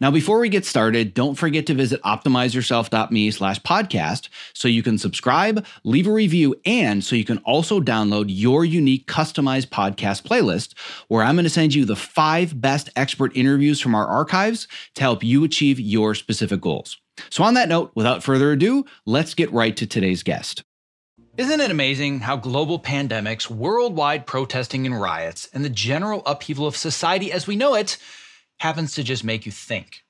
Now, before we get started, don't forget to visit optimizeyourself.me slash podcast so you can subscribe, leave a review, and so you can also download your unique customized podcast playlist where I'm going to send you the five best expert interviews from our archives to help you achieve your specific goals. So, on that note, without further ado, let's get right to today's guest. Isn't it amazing how global pandemics, worldwide protesting and riots, and the general upheaval of society as we know it happens to just make you think.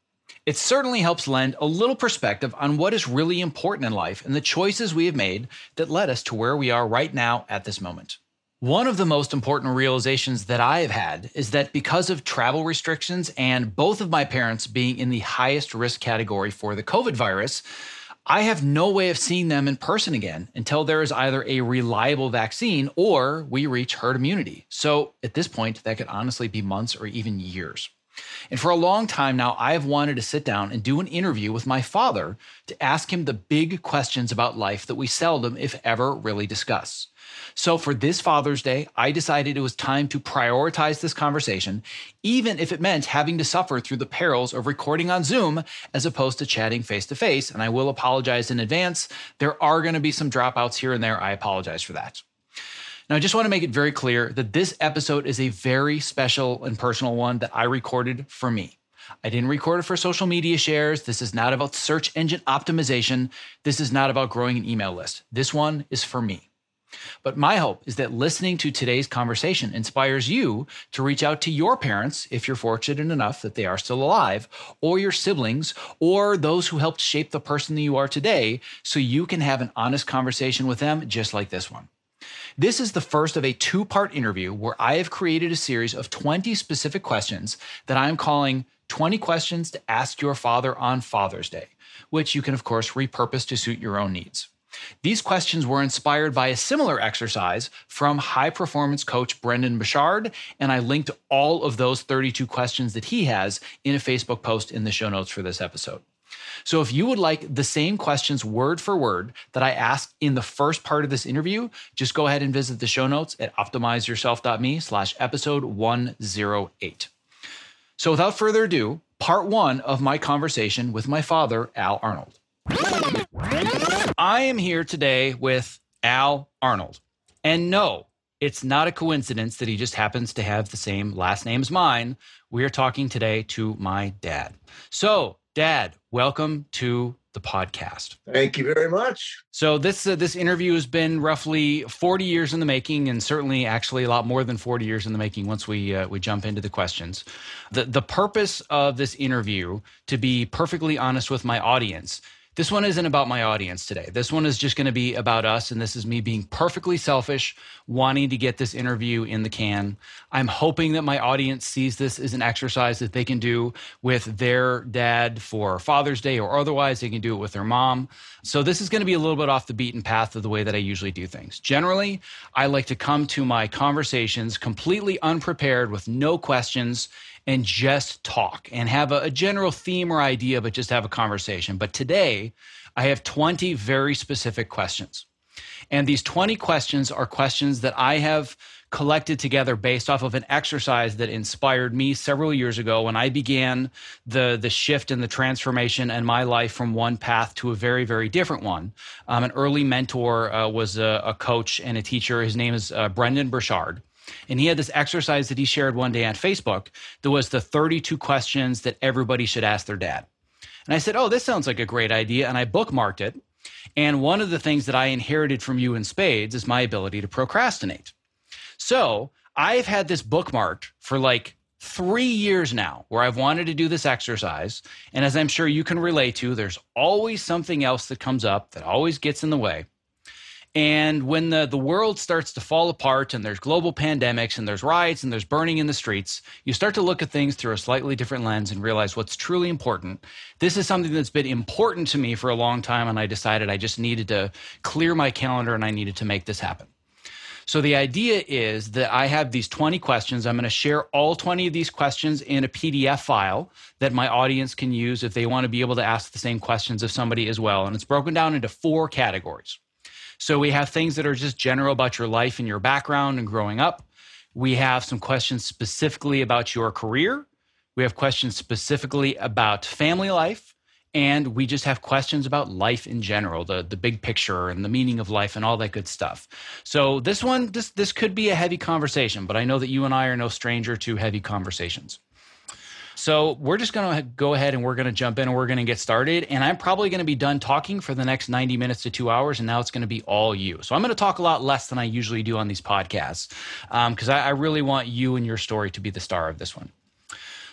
It certainly helps lend a little perspective on what is really important in life and the choices we have made that led us to where we are right now at this moment. One of the most important realizations that I have had is that because of travel restrictions and both of my parents being in the highest risk category for the COVID virus, I have no way of seeing them in person again until there is either a reliable vaccine or we reach herd immunity. So at this point, that could honestly be months or even years. And for a long time now, I have wanted to sit down and do an interview with my father to ask him the big questions about life that we seldom, if ever, really discuss. So for this Father's Day, I decided it was time to prioritize this conversation, even if it meant having to suffer through the perils of recording on Zoom as opposed to chatting face to face. And I will apologize in advance. There are going to be some dropouts here and there. I apologize for that. Now, I just want to make it very clear that this episode is a very special and personal one that I recorded for me. I didn't record it for social media shares. This is not about search engine optimization. This is not about growing an email list. This one is for me. But my hope is that listening to today's conversation inspires you to reach out to your parents if you're fortunate enough that they are still alive, or your siblings, or those who helped shape the person that you are today, so you can have an honest conversation with them just like this one. This is the first of a two part interview where I have created a series of 20 specific questions that I am calling 20 Questions to Ask Your Father on Father's Day, which you can, of course, repurpose to suit your own needs. These questions were inspired by a similar exercise from high performance coach Brendon Burchard, and I linked all of those 32 questions that he has in a Facebook post in the show notes for this episode. So if you would like the same questions word for word that I asked in the first part of this interview, just go ahead and visit the show notes at optimizeyourself.me slash episode 108. So without further ado, part one of my conversation with my father, Al Arnold. I am here today with Al Arnold. And no, it's not a coincidence that he just happens to have the same last name as mine. We are talking today to my dad. So, Dad, welcome to the podcast. Thank you very much. So this uh, this interview has been roughly 40 years in the making, and certainly actually a lot more than 40 years in the making. Once we uh, we jump into the questions, the the purpose of this interview, to be perfectly honest with my audience, this one isn't about my audience today. This one is just going to be about us. And this is me being perfectly selfish, wanting to get this interview in the can. I'm hoping that my audience sees this as an exercise that they can do with their dad for Father's Day or otherwise. They can do it with their mom. So this is going to be a little bit off the beaten path of the way that I usually do things. Generally, I like to come to my conversations completely unprepared with no questions and just talk and have a, a general theme or idea, but just have a conversation. But today, I have 20 very specific questions. And these 20 questions are questions that I have collected together based off of an exercise that inspired me several years ago when I began the the shift and the transformation in my life from one path to a very very different one. Um, an early mentor uh, was a, a, coach and a teacher. His name is uh, Brendon Burchard. And he had this exercise that he shared one day on Facebook that was the 32 questions that everybody should ask their dad. And I said, Oh, this sounds like a great idea. And I bookmarked it. And one of the things that I inherited from you in spades is my ability to procrastinate. So I've had this bookmarked for like three years now where I've wanted to do this exercise. And as I'm sure you can relate to, there's always something else that comes up that always gets in the way. And when the, the world starts to fall apart and there's global pandemics and there's riots and there's burning in the streets, you start to look at things through a slightly different lens and realize what's truly important. This is something that's been important to me for a long time, and I decided I just needed to clear my calendar and I needed to make this happen. So the idea is that I have these 20 questions. I'm going to share all 20 of these questions in a PDF file that my audience can use if they want to be able to ask the same questions of somebody as well. And it's broken down into four categories. So we have things that are just general about your life and your background and growing up. We have some questions specifically about your career. We have questions specifically about family life and we just have questions about life in general the the big picture and the meaning of life and all that good stuff so this one this this could be a heavy conversation but i know that you and i are no stranger to heavy conversations so we're just going to go ahead and we're going to jump in and we're going to get started. And i'm probably going to be done talking for the next 90 minutes to two hours and now it's going to be all you. So i'm going to talk a lot less than i usually do on these podcasts because um, I, I really want you and your story to be the star of this one.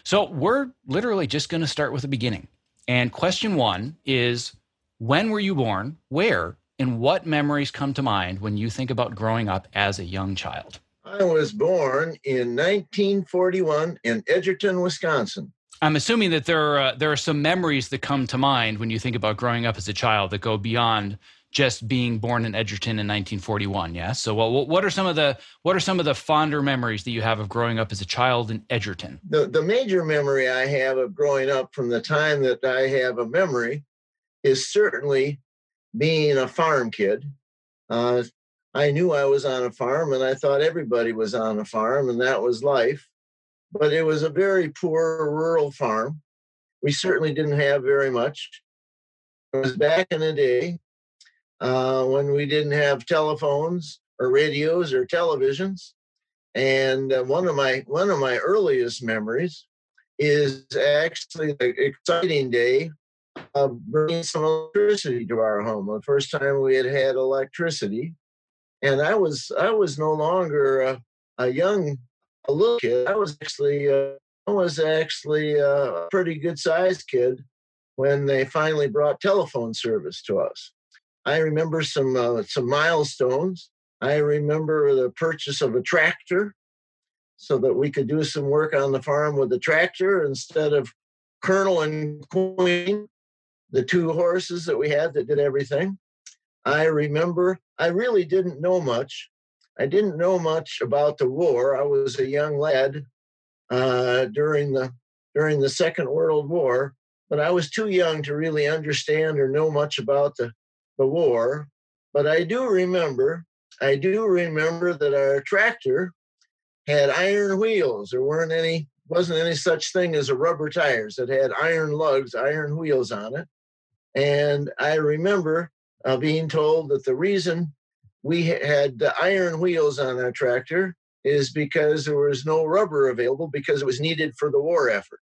So we're literally just going to start with the beginning. And question one is when were you born, where, and what memories come to mind when you think about growing up as a young child? I was born in 1941 in Edgerton, Wisconsin. I'm assuming that there are uh, there are some memories that come to mind when you think about growing up as a child that go beyond just being born in Edgerton in 1941. Yes. So, what, what are some of the what are some of the fonder memories that you have of growing up as a child in Edgerton? The the major memory I have of growing up from the time that I have a memory is certainly being a farm kid. Uh, I knew I was on a farm, and I thought everybody was on a farm, and that was life. But it was a very poor rural farm. We certainly didn't have very much. It was back in the day uh, when we didn't have telephones or radios or televisions. And uh, one of my one of my earliest memories is actually the exciting day of bringing some electricity to our home. The first time we had had electricity, and I was I was no longer a, a young a little kid. I was actually uh, I was actually a pretty good sized kid when they finally brought telephone service to us. I remember some uh, some milestones. I remember the purchase of a tractor so that we could do some work on the farm with the tractor instead of Colonel and Queen, the two horses that we had that did everything. I remember I really didn't know much. I didn't know much about the war. I was a young lad uh, during the during the Second World War, but I was too young to really understand or know much about the the war, but I do remember, I do remember that our tractor had iron wheels. There weren't any, wasn't any such thing as a rubber tires. It had iron lugs, iron wheels on it. And I remember uh, being told that the reason we had the iron wheels on our tractor is because there was no rubber available because it was needed for the war effort.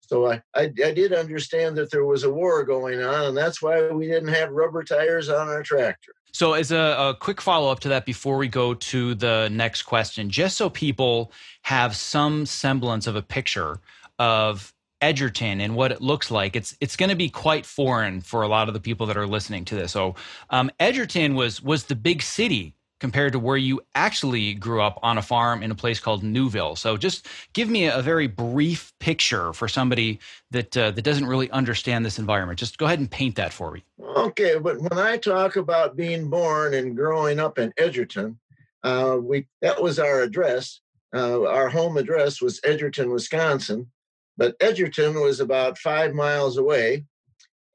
So I, I, I, did understand that there was a war going on, and that's why we didn't have rubber tires on our tractor. So, as a, a quick follow up to that, before we go to the next question, just so people have some semblance of a picture of Edgerton and what it looks like, it's it's going to be quite foreign for a lot of the people that are listening to this. So, um, Edgerton was was the big city compared to where you actually grew up on a farm in a place called Newville. So just give me a very brief picture for somebody that uh, that doesn't really understand this environment. Just go ahead and paint that for me. Okay, but when I talk about being born and growing up in Edgerton, uh, we that was our address. uh, our home address was Edgerton, Wisconsin, but Edgerton was about five miles away.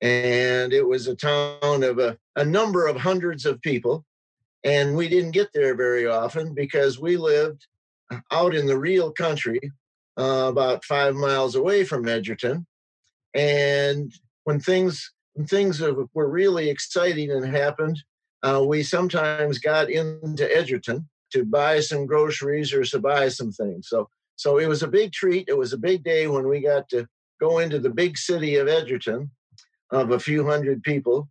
And it was a town of a, a number of hundreds of people. And we didn't get there very often because we lived out in the real country, uh, about five miles away from Edgerton. And when things when things were really exciting and happened, uh, we sometimes got into Edgerton to buy some groceries or to buy some things. So so it was a big treat. It was a big day when we got to go into the big city of Edgerton of a few hundred people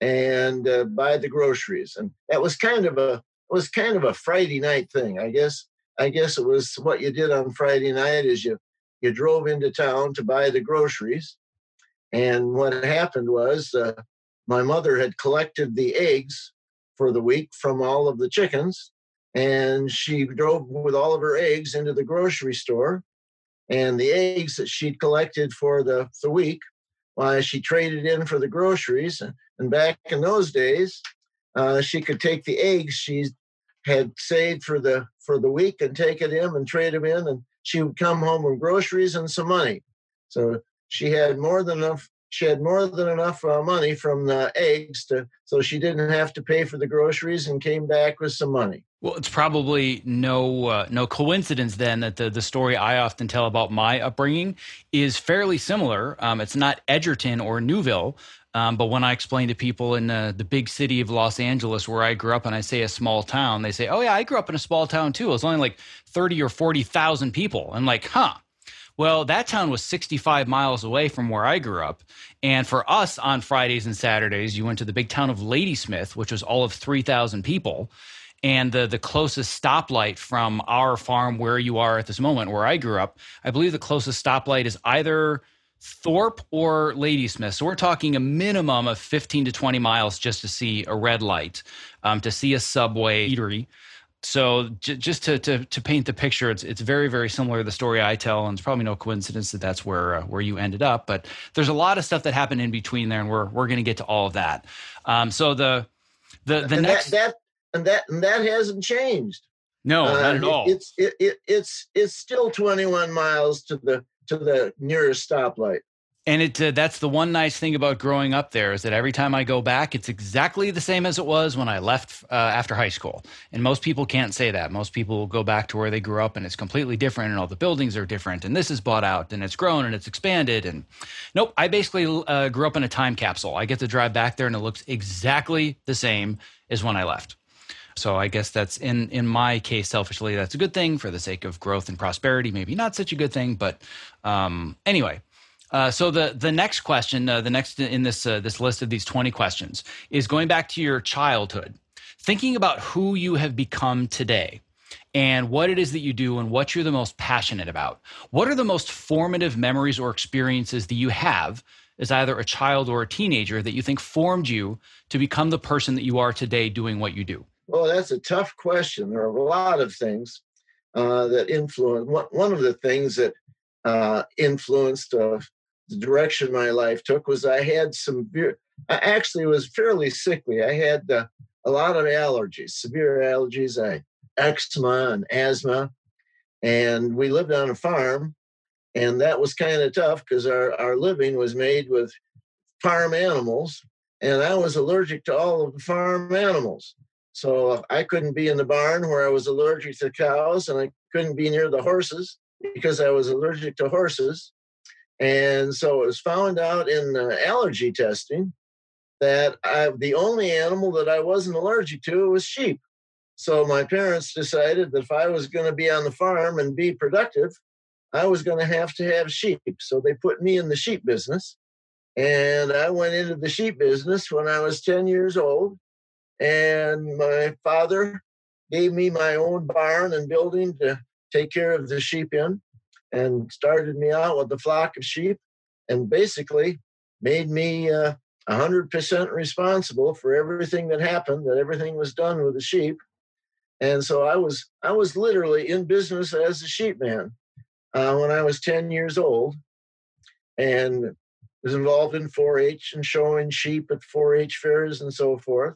and uh, buy the groceries. And that was kind of a was kind of a Friday night thing. I guess I guess it was what you did on Friday night is you you drove into town to buy the groceries. And what happened was uh, my mother had collected the eggs for the week from all of the chickens and she drove with all of her eggs into the grocery store and the eggs that she'd collected for the, the week why she traded in for the groceries and back in those days uh, she could take the eggs she had saved for the for the week and take it in and trade them in and she would come home with groceries and some money. So she had more than enough she had more than enough uh, money from the eggs to so she didn't have to pay for the groceries and came back with some money well it's probably no uh, no coincidence then that the the story i often tell about my upbringing is fairly similar um, it's not edgerton or newville um, but when I explain to people in uh, the big city of Los Angeles where I grew up and I say a small town, they say, oh, yeah, I grew up in a small town too. It was only like 30 or 40,000 people. I'm like, huh, well, that town was 65 miles away from where I grew up. And for us on Fridays and Saturdays, you went to the big town of Ladysmith, which was all of 3,000 people. And the, the closest stoplight from our farm, where you are at this moment, where I grew up, I believe the closest stoplight is either Thorpe or Ladysmith. So we're talking a minimum of 15 to 20 miles just to see a red light, um, to see a subway eatery so j- just to, to to paint the picture, it's it's very very similar to the story I tell, and it's probably no coincidence that that's where uh, where you ended up. But there's a lot of stuff that happened in between there, and we're we're going to get to all of that. Um, so the the the and next that, that and that and that hasn't changed. No, uh, not at all. It's it, it, it's it's still 21 miles to the to the nearest stoplight and it uh, that's the one nice thing about growing up there is that every time I go back, it's exactly the same as it was when I left uh, after high school. And most people can't say that. Most people go back to where they grew up, and it's completely different, and all the buildings are different, and this is bought out, and it's grown, and it's expanded. And nope, I basically uh, grew up in a time capsule. I get to drive back there, and it looks exactly the same as when I left. So I guess that's in in my case, selfishly, that's a good thing for the sake of growth and prosperity. Maybe not such a good thing, but um, anyway. Uh, so the the next question, uh, the next in this uh, this list of these twenty questions, is going back to your childhood, thinking about who you have become today, and what it is that you do, and what you're the most passionate about. What are the most formative memories or experiences that you have as either a child or a teenager that you think formed you to become the person that you are today, doing what you do? Well, that's a tough question. There are a lot of things uh, that influence. One of the things that uh, influenced uh, the direction my life took was I had some I actually was fairly sickly. I had uh, a lot of allergies, severe allergies, I eczema and asthma, and we lived on a farm, and that was kind of tough because our our living was made with farm animals, and I was allergic to all of the farm animals. So I couldn't be in the barn where I was allergic to cows, and I couldn't be near the horses because I was allergic to horses. And so it was found out in allergy testing that I, the only animal that I wasn't allergic to was sheep. So my parents decided that if I was going to be on the farm and be productive, I was going to have to have sheep. So they put me in the sheep business. And I went into the sheep business when I was 10 years old. And my father gave me my own barn and building to take care of the sheep in and started me out with a flock of sheep and basically made me uh, 100% responsible for everything that happened that everything was done with the sheep and so i was i was literally in business as a sheep man uh, when i was 10 years old and was involved in 4-h and showing sheep at 4-h fairs and so forth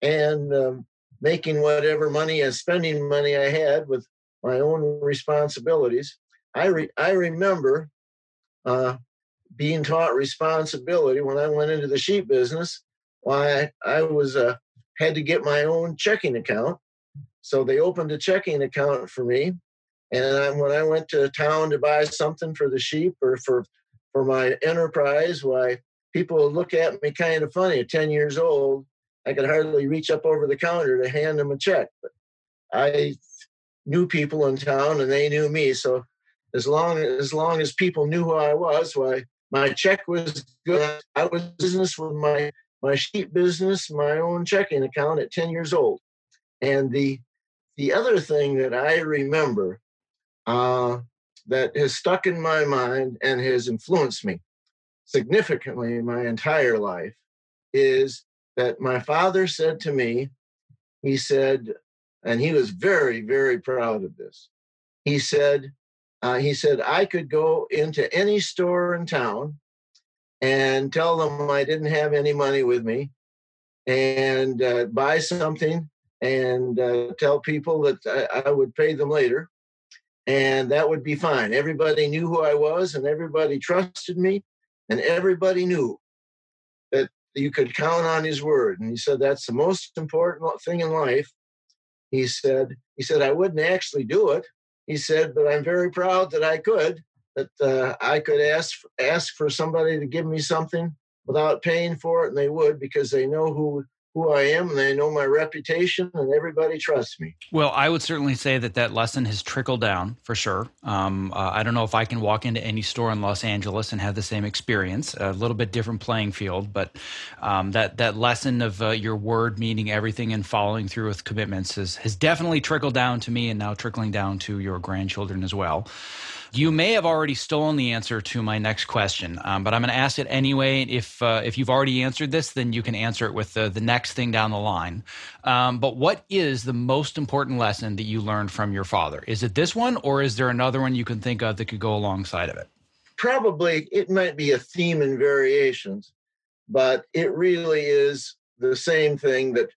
and um, making whatever money and spending money i had with my own responsibilities. I re- I remember uh, being taught responsibility when I went into the sheep business. Why I, was uh, had to get my own checking account, so they opened a checking account for me. And I, when I went to town to buy something for the sheep or for for my enterprise, why people would look at me kind of funny. At ten years old, I could hardly reach up over the counter to hand them a check. But I knew people in town and they knew me. So as long as long as people knew who I was, why my check was good. I was business with my my sheep business, my own checking account at 10 years old. And the the other thing that I remember uh, that has stuck in my mind and has influenced me significantly my entire life is that my father said to me, he said, and he was very, very proud of this. He said, uh, he said, I could go into any store in town and tell them I didn't have any money with me and uh, buy something and uh, tell people that I, I, would pay them later. And that would be fine. Everybody knew who I was and everybody trusted me and everybody knew that you could count on his word. And he said, that's the most important thing in life. He said, he said, I wouldn't actually do it he said, but I'm very proud that I could, that uh, I could ask ask for somebody to give me something without paying for it, and they would because they know who who I am and they know my reputation and everybody trusts me. Well, I would certainly say that that lesson has trickled down for sure. Um, uh, I don't know if I can walk into any store in Los Angeles and have the same experience. A little bit different playing field, but um, that that lesson of uh, your word meaning everything and following through with commitments has has definitely trickled down to me and now trickling down to your grandchildren as well. You may have already stolen the answer to my next question, um, but I'm going to ask it anyway. If uh, if you've already answered this, then you can answer it with the, the next thing down the line. Um, but what is the most important lesson that you learned from your father? Is it this one, or is there another one you can think of that could go alongside of it? Probably it might be a theme and variations, but it really is the same thing that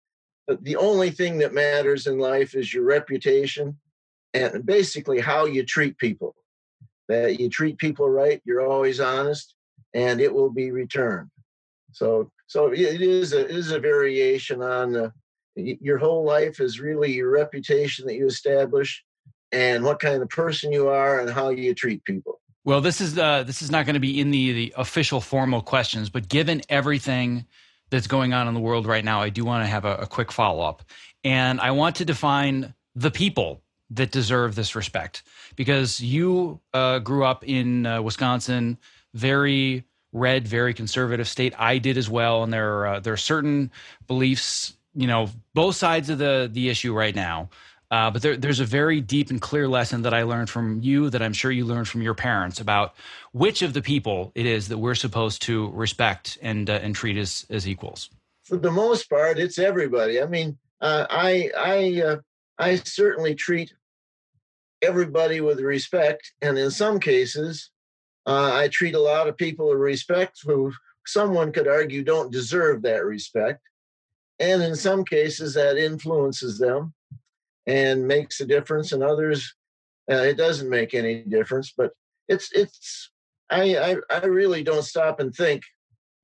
the only thing that matters in life is your reputation and basically how you treat people that you treat people right, you're always honest, and it will be returned. So, so it is a, it is a variation on the, your whole life is really your reputation that you establish, and what kind of person you are, and how you treat people. Well, this is uh, this is not going to be in the, the official formal questions, but given everything that's going on in the world right now, I do want to have a, a quick follow up, and I want to define the people that deserve this respect because you uh, grew up in uh, Wisconsin, very red, very conservative state. I did as well, and there are, uh, there are certain beliefs, you know, both sides of the the issue right now. Uh, but there, there's a very deep and clear lesson that I learned from you that I'm sure you learned from your parents about which of the people it is that we're supposed to respect and uh, and treat as as equals. For the most part, it's everybody. I mean, I I I certainly treat everybody with respect, and in some cases, uh, I treat a lot of people with respect who someone could argue don't deserve that respect. And in some cases, that influences them and makes a difference. In others, uh, it doesn't make any difference. But it's it's I, I I really don't stop and think: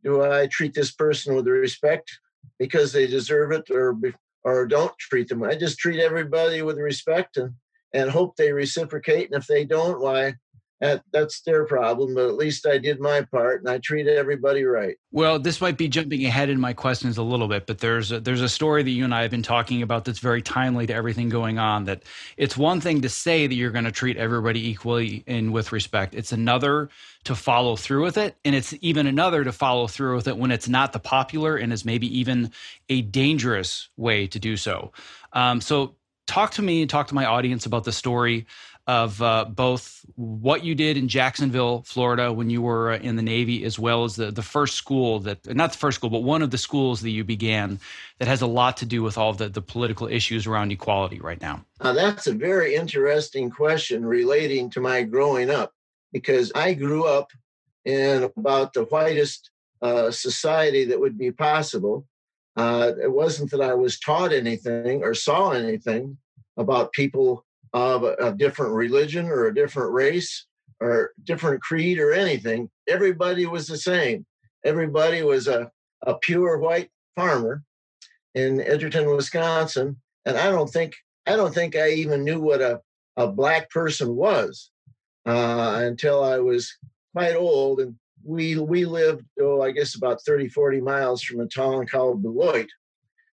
Do I treat this person with respect because they deserve it, or or don't treat them. I just treat everybody with respect and and hope they reciprocate. And if they don't, why? That, that's their problem, but at least I did my part and I treated everybody right. Well, this might be jumping ahead in my questions a little bit, but there's a, there's a story that you and I have been talking about that's very timely to everything going on. That it's one thing to say that you're going to treat everybody equally and with respect. It's another to follow through with it, and it's even another to follow through with it when it's not the popular and is maybe even a dangerous way to do so. Um, so talk to me and talk to my audience about the story of uh, both what you did in Jacksonville, Florida, when you were uh, in the Navy, as well as the the first school that not the first school, but one of the schools that you began that has a lot to do with all the the political issues around equality right now. Uh, that's a very interesting question relating to my growing up, because I grew up in about the whitest uh, society that would be possible. Uh, it wasn't that I was taught anything or saw anything about people of a, a different religion or a different race or different creed or anything. Everybody was the same. Everybody was a, a pure white farmer in Edgerton, Wisconsin. And I don't think I don't think I even knew what a, a black person was uh, until I was quite old. And we we lived, oh, I guess about 30, 40 miles from a town called Beloit,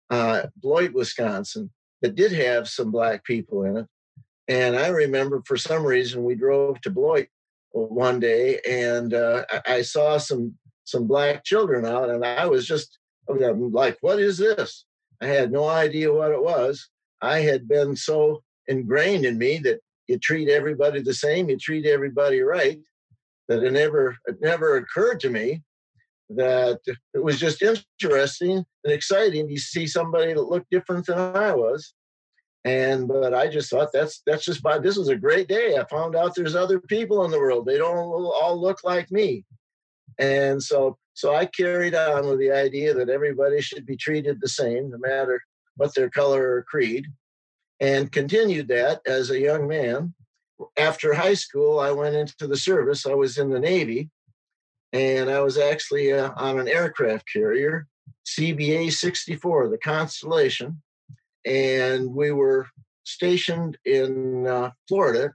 uh, Beloit, Wisconsin, that did have some black people in it. And I remember for some reason we drove to Beloit one day and uh, I saw some some black children out, and I was just like, "What is this?" I had no idea what it was. I had been so ingrained in me that you treat everybody the same, you treat everybody right, that it never it never occurred to me that it was just interesting and exciting to see somebody that looked different than I was. And but I just thought that's that's just by this was a great day. I found out there's other people in the world. They don't all look like me. And so so I carried on with the idea that everybody should be treated the same, no matter what their color or creed, and continued that as a young man. After high school, I went into the service. I was in the Navy, and I was actually uh, on an aircraft carrier, CVA 64, the Constellation, and we were stationed in uh, Florida,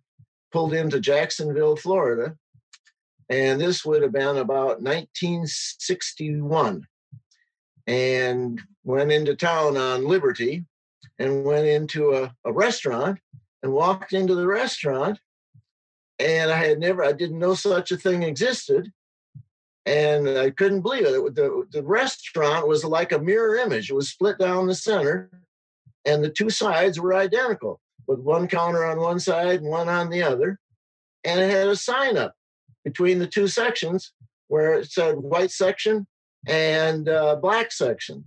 pulled into Jacksonville, Florida, and this would have been about 1961. And went into town on Liberty and went into a, a restaurant and walked into the restaurant. And I had never, I didn't know such a thing existed. And I couldn't believe it. The, the restaurant was like a mirror image. It was split down the center, and the two sides were identical, with one counter on one side and one on the other. And it had a sign up between the two sections where it said white section and uh, black section.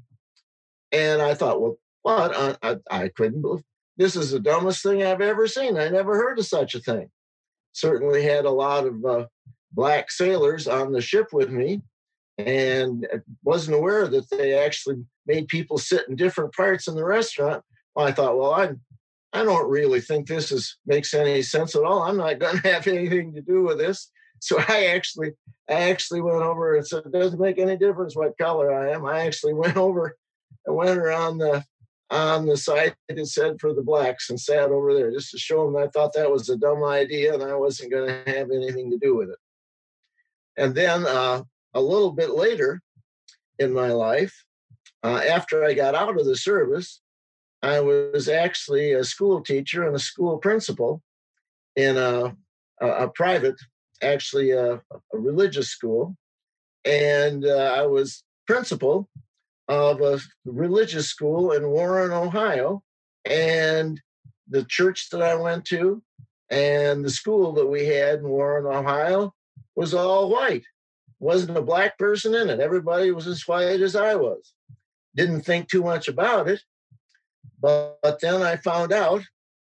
And I thought, well, what? I, I, I couldn't believe this is the dumbest thing I've ever seen. I never heard of such a thing. Certainly had a lot of uh, black sailors on the ship with me and wasn't aware that they actually made people sit in different parts in the restaurant. Well, I thought, well, I'm I don't really think this is makes any sense at all. I'm not going to have anything to do with this. So I actually, I actually went over and said, it doesn't make any difference what color I am. I actually went over and went around the on the side that said for the blacks and sat over there just to show them I thought that was a dumb idea and I wasn't going to have anything to do with it. And then uh, a little bit later in my life, uh, after I got out of the service, I was actually a school teacher and a school principal in a, a, a private actually a, a religious school, and uh, I was principal of a religious school in Warren, Ohio. And the church that I went to and the school that we had in Warren, Ohio was all white. Wasn't a black person in it. Everybody was as white as I was. Didn't think too much about it. But, but then I found out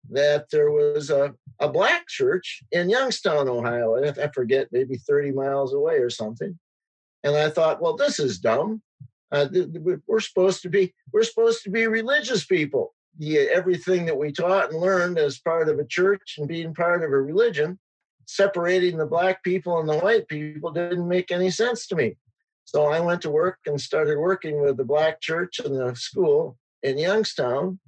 that there was a, a black church in Youngstown, Ohio. I forget, maybe 30 miles away or something. And I thought, well, this is dumb. Uh, we're supposed to be we're supposed to be religious people. Yeah, everything that we taught and learned as part of a church and being part of a religion, separating the black people and the white people didn't make any sense to me. So I went to work and started working with the black church and the school in Youngstown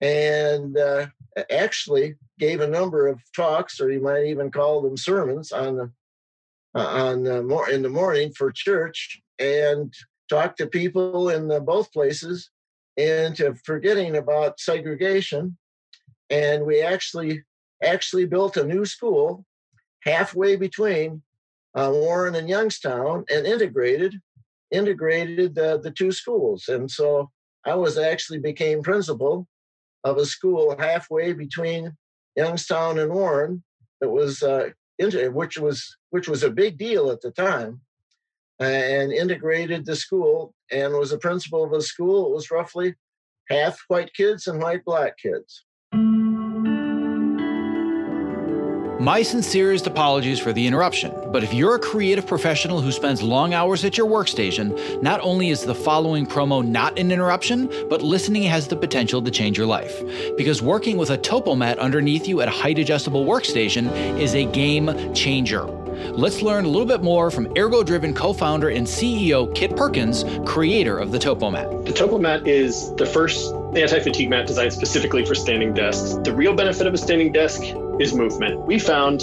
and uh, actually gave a number of talks, or you might even call them sermons, on the uh, on the in the morning for church, and talked to people in the, both places into forgetting about segregation. And we actually actually built a new school halfway between uh, Warren and Youngstown, and integrated integrated the, the two schools. And so I was actually became principal of a school halfway between Youngstown and Warren that was uh, which was which was a big deal at the time, and integrated the school and was a principal of a school. It was roughly half white kids and white black kids. My sincerest apologies for the interruption, but if you're a creative professional who spends long hours at your workstation, not only is the following promo not an interruption, but listening has the potential to change your life. Because working with a Topomat underneath you at a height adjustable workstation is a game changer. Let's learn a little bit more from Ergo Driven co founder and CEO Kit Perkins, creator of the Topomat. The Topomat is the first anti fatigue mat designed specifically for standing desks. The real benefit of a standing desk is movement. We found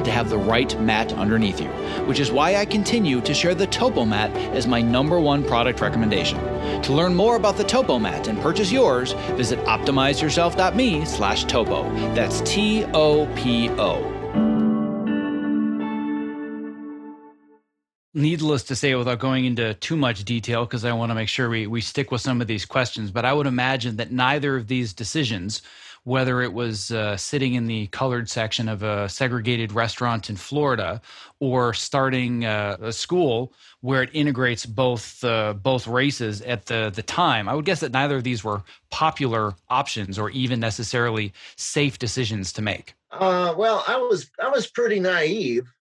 to have the right mat underneath you, which is why I continue to share the Topo Mat as my number one product recommendation. To learn more about the Topo Mat and purchase yours, visit optimizeyourself.me slash topo. That's T-O-P-O. Needless to say, without going into too much detail, because I want to make sure we, we stick with some of these questions, but I would imagine that neither of these decisions whether it was uh, sitting in the colored section of a segregated restaurant in Florida or starting uh, a school where it integrates both uh, both races at the the time. I would guess that neither of these were popular options or even necessarily safe decisions to make. Uh, well, I was I was pretty naive.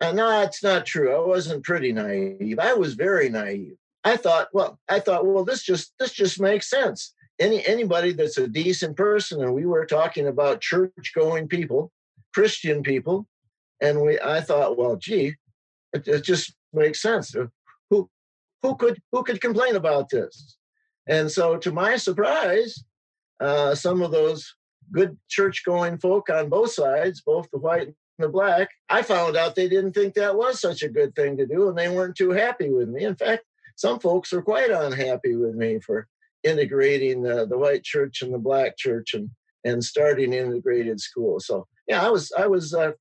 Uh, no, that's not true. I wasn't pretty naive. I was very naive. I thought, well, I thought, well, this just this just makes sense any anybody that's a decent person and we were talking about church going people christian people and we i thought well gee it, it, just makes sense. Uh, who who could who could complain about this? And so to my surprise uh, some of those good church going folk on both sides both the white and the black i found out they didn't think that was such a good thing to do and they weren't too happy with me. In fact some folks were quite unhappy with me for integrating the, the white church and the black church and and starting integrated school. So yeah, I was I was uh,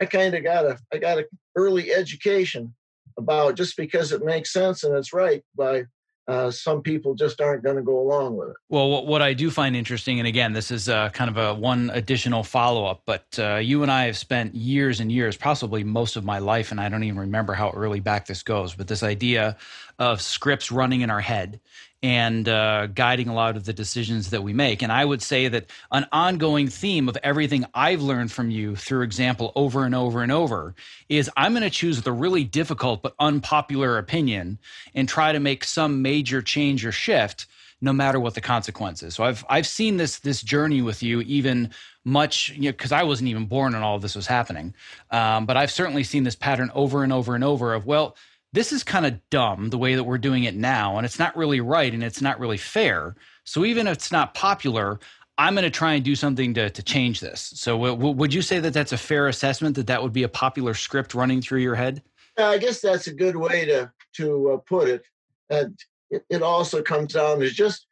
I kind of got a I got an early education about just because it makes sense and it's right by uh, some people just aren't going to go along with it. Well, what I do find interesting, and again, this is uh, kind of a one additional follow up, but uh, you and I have spent years and years, possibly most of my life, and I don't even remember how early back this goes, but this idea of scripts running in our head and uh, guiding a lot of the decisions that we make. And I would say that an ongoing theme of everything I've learned from you through example over and over and over is I'm going to choose the really difficult but unpopular opinion and try to make some major change or shift no matter what the consequences. So I've I've seen this this journey with you even much you know because I wasn't even born when all this was happening. Um, but I've certainly seen this pattern over and over and over of well this is kind of dumb the way that we're doing it now, and it's not really right and it's not really fair. So even if it's not popular, I'm going to try and do something to, to change this. So w- would you say that that's a fair assessment that that would be a popular script running through your head? I guess that's a good way to to uh, put it. And it, it, also comes down to just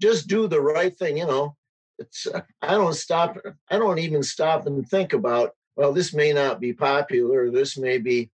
just do the right thing. You know, it's uh, I don't stop. I don't even stop and think about. Well, this may not be popular. This may be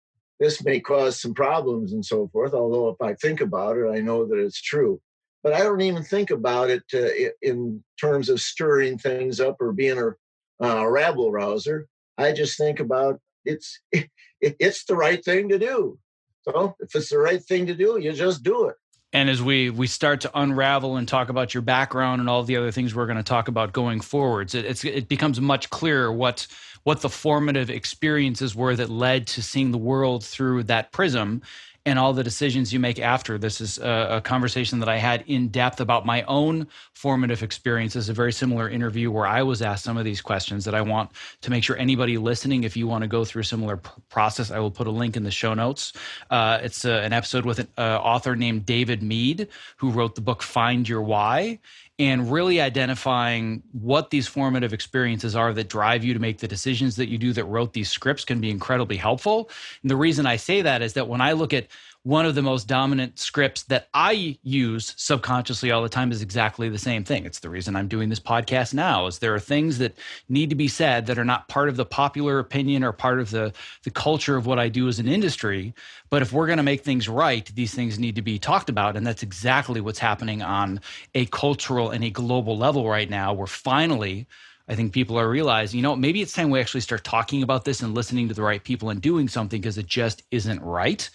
this may cause some problems and so forth. Although if I think about it, I know that it's true. But I don't even think about it uh, in terms of stirring things up or being a, uh, rabble rouser. I just think about it's it, it's the right thing to do. So if it's the right thing to do, you just do it. And as we we start to unravel and talk about your background and all the other things we're going to talk about going forwards, it, it becomes much clearer what what the formative experiences were that led to seeing the world through that prism and all the decisions you make after. This is a, a, conversation that I had in depth about my own formative experiences, a very similar interview where I was asked some of these questions that I want to make sure anybody listening, if you want to go through a similar p- process, I will put a link in the show notes. Uh, it's a, uh, an episode with an uh, author named David Mead, who wrote the book Find Your Why and really identifying what these formative experiences are that drive you to make the decisions that you do that wrote these scripts can be incredibly helpful. And the reason I say that is that when I look at one of the most dominant scripts that I use subconsciously all the time is exactly the same thing. It's the reason I'm doing this podcast now is there are things that need to be said that are not part of the popular opinion or part of the the culture of what I do as an industry, but if we're going to make things right, these things need to be talked about and that's exactly what's happening on a cultural and a global level right now. We're finally I think people are realizing, you know, maybe it's time we actually start talking about this and listening to the right people and doing something because it just isn't right.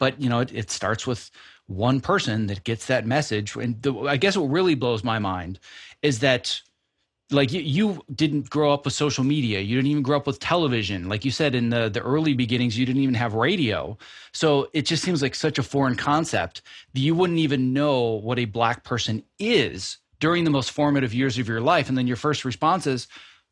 But, you know, it, it starts with one person that gets that message. And the, I guess what really blows my mind is that like you, you, didn't grow up with social media you didn't even grow up with television like you said in the, the early beginnings you didn't even have radio so it just seems like such a foreign concept that you wouldn't even know what a black person is during the most formative years of your life. And then your first response is,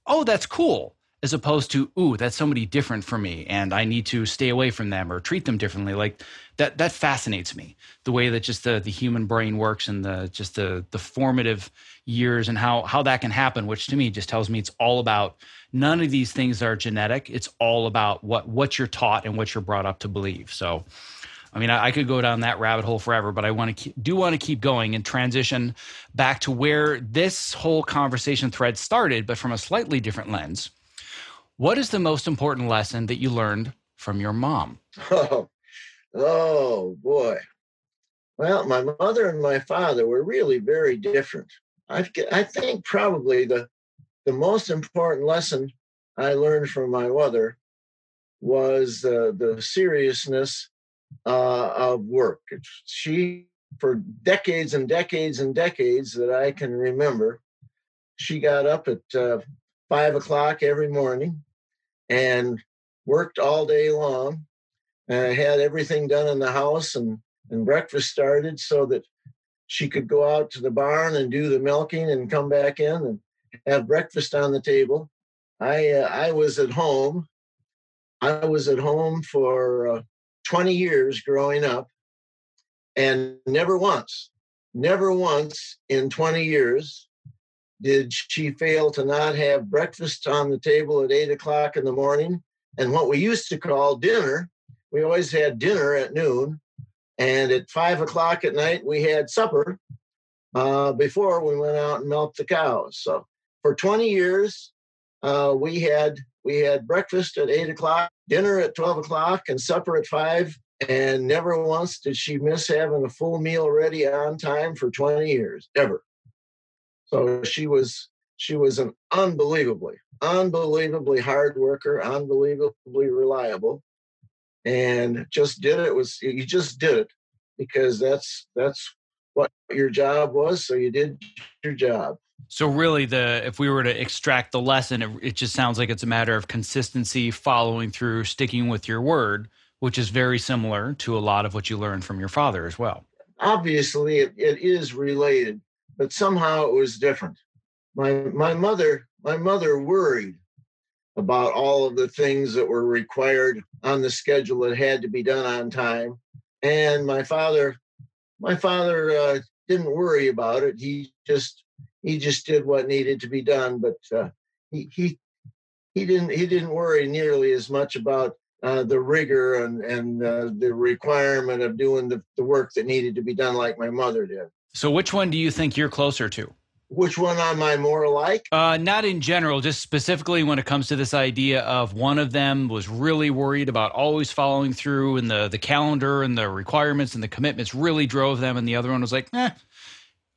oh, that's cool, as opposed to, ooh, that's somebody different from me and I need to stay away from them or treat them differently. Like that, that fascinates me, the way that just the, the human brain works and the, just the, the formative years and how, how that can happen, which to me just tells me it's all about none of these things are genetic. It's all about what, what you're taught and what you're brought up to believe. So, I mean, I, I, could go down that rabbit hole forever, but I want to do want to keep going and transition back to where this whole conversation thread started, but from a slightly different lens. What is the most important lesson that you learned from your mom? Oh, oh boy. Well, my mother and my father were really very different. I, I think probably the the most important lesson I learned from my mother was uh, the seriousness uh, of work. She, for decades and decades and decades that I can remember, she got up at uh, five o'clock every morning and worked all day long. And had everything done in the house and, and breakfast started so that she could go out to the barn and do the milking and come back in and have breakfast on the table. I uh, I was at home. I was at home for uh, 20 years growing up, and never once, never once in 20 years did she fail to not have breakfast on the table at eight o'clock in the morning and what we used to call dinner. We always had dinner at noon, and at five o'clock at night, we had supper uh, before we went out and milked the cows. So for 20 years, uh, we had we had breakfast at eight o'clock, dinner at 12 o'clock, and supper at five. And never once did she miss having a full meal ready on time for 20 years, ever. So she was she was an unbelievably, unbelievably hard worker, unbelievably reliable, and just did it. it was you just did it because that's that's what your job was. So you did your job. So really, the if we were to extract the lesson, it, it, just sounds like it's a matter of consistency, following through, sticking with your word, which is very similar to a lot of what you learned from your father as well. Obviously, it, it is related, but somehow it was different. My my mother my mother worried about all of the things that were required on the schedule that had to be done on time, and my father my father uh, didn't worry about it. He just he just did what needed to be done, but uh, he he he didn't he didn't worry nearly as much about uh, the rigor and and uh, the requirement of doing the, the work that needed to be done, like my mother did. So, which one do you think you're closer to? Which one am I more like? Uh, not in general, just specifically when it comes to this idea of one of them was really worried about always following through, and the the calendar and the requirements and the commitments really drove them, and the other one was like, "Eh,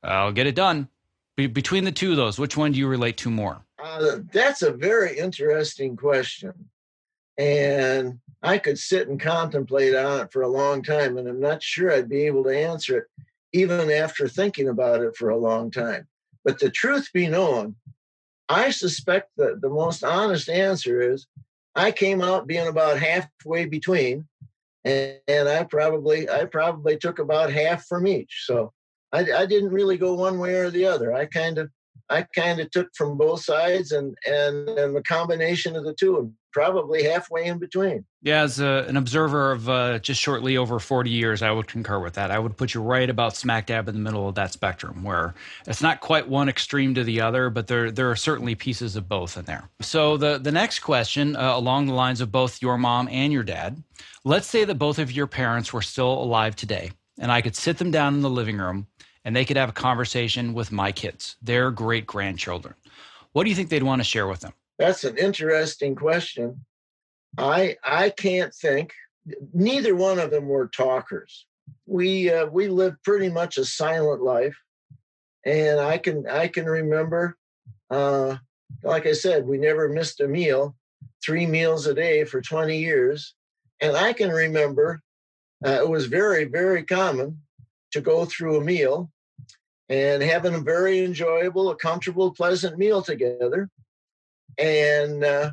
I'll get it done." Be- between the two of those, which one do you relate to more? Uh, that's a very interesting question. And I could sit and contemplate on it for a long time, and I'm not sure I'd be able to answer it even after thinking about it for a long time. But the truth be known, I suspect that the most honest answer is I came out being about halfway between, and, and I probably I probably took about half from each. So I, I didn't really go one way or the other. I kind of I kind of took from both sides and and and the combination of the two, and probably halfway in between. Yeah, as a, an observer of uh, just shortly over forty years, I would concur with that. I would put you right about smack dab in the middle of that spectrum, where it's not quite one extreme to the other, but there there are certainly pieces of both in there. So the the next question, uh, along the lines of both your mom and your dad, let's say that both of your parents were still alive today, and I could sit them down in the living room and they could have a conversation with my kids, their great grandchildren. What do you think they'd want to share with them? That's an interesting question. I I can't think. Neither one of them were talkers. We uh, we lived pretty much a silent life, and I can I can remember, uh, like I said, we never missed a meal, three meals a day for twenty years, and I can remember uh, it was very very common to go through a meal and having a very enjoyable, a comfortable, pleasant meal together. And uh,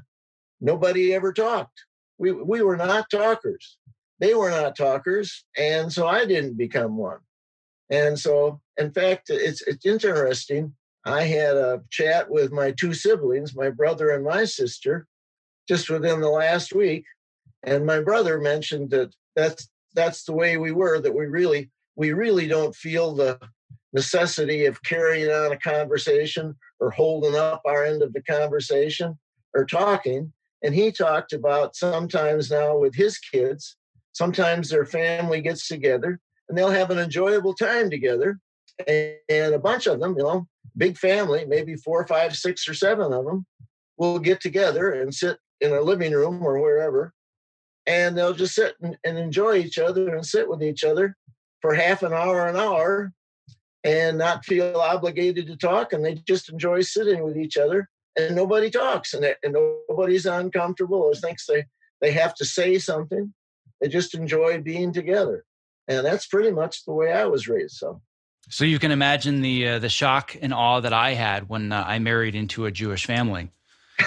nobody ever talked. We, we were not talkers. They were not talkers. And so I didn't become one. And so, in fact, it's, it's interesting. I had a chat with my two siblings, my brother and my sister, just within the last week. And my brother mentioned that that's, that's the way we were, that we really we really don't feel the necessity of carrying on a conversation or holding up our end of the conversation or talking. And he talked about sometimes now with his kids, sometimes their family gets together and they'll have an enjoyable time together. And, and a bunch of them, you know, big family, maybe four, five, six, or seven of them, will get together and sit in a living room or wherever. And they'll just sit and, and enjoy each other and sit with each other for half an hour, an hour, and not feel obligated to talk. And they just enjoy sitting with each other and nobody talks and, and nobody's uncomfortable or thinks they, they have to say something. They just enjoy being together. And that's pretty much the way I was raised. So. So you can imagine the uh, the shock and awe that I had when uh, I married into a Jewish family,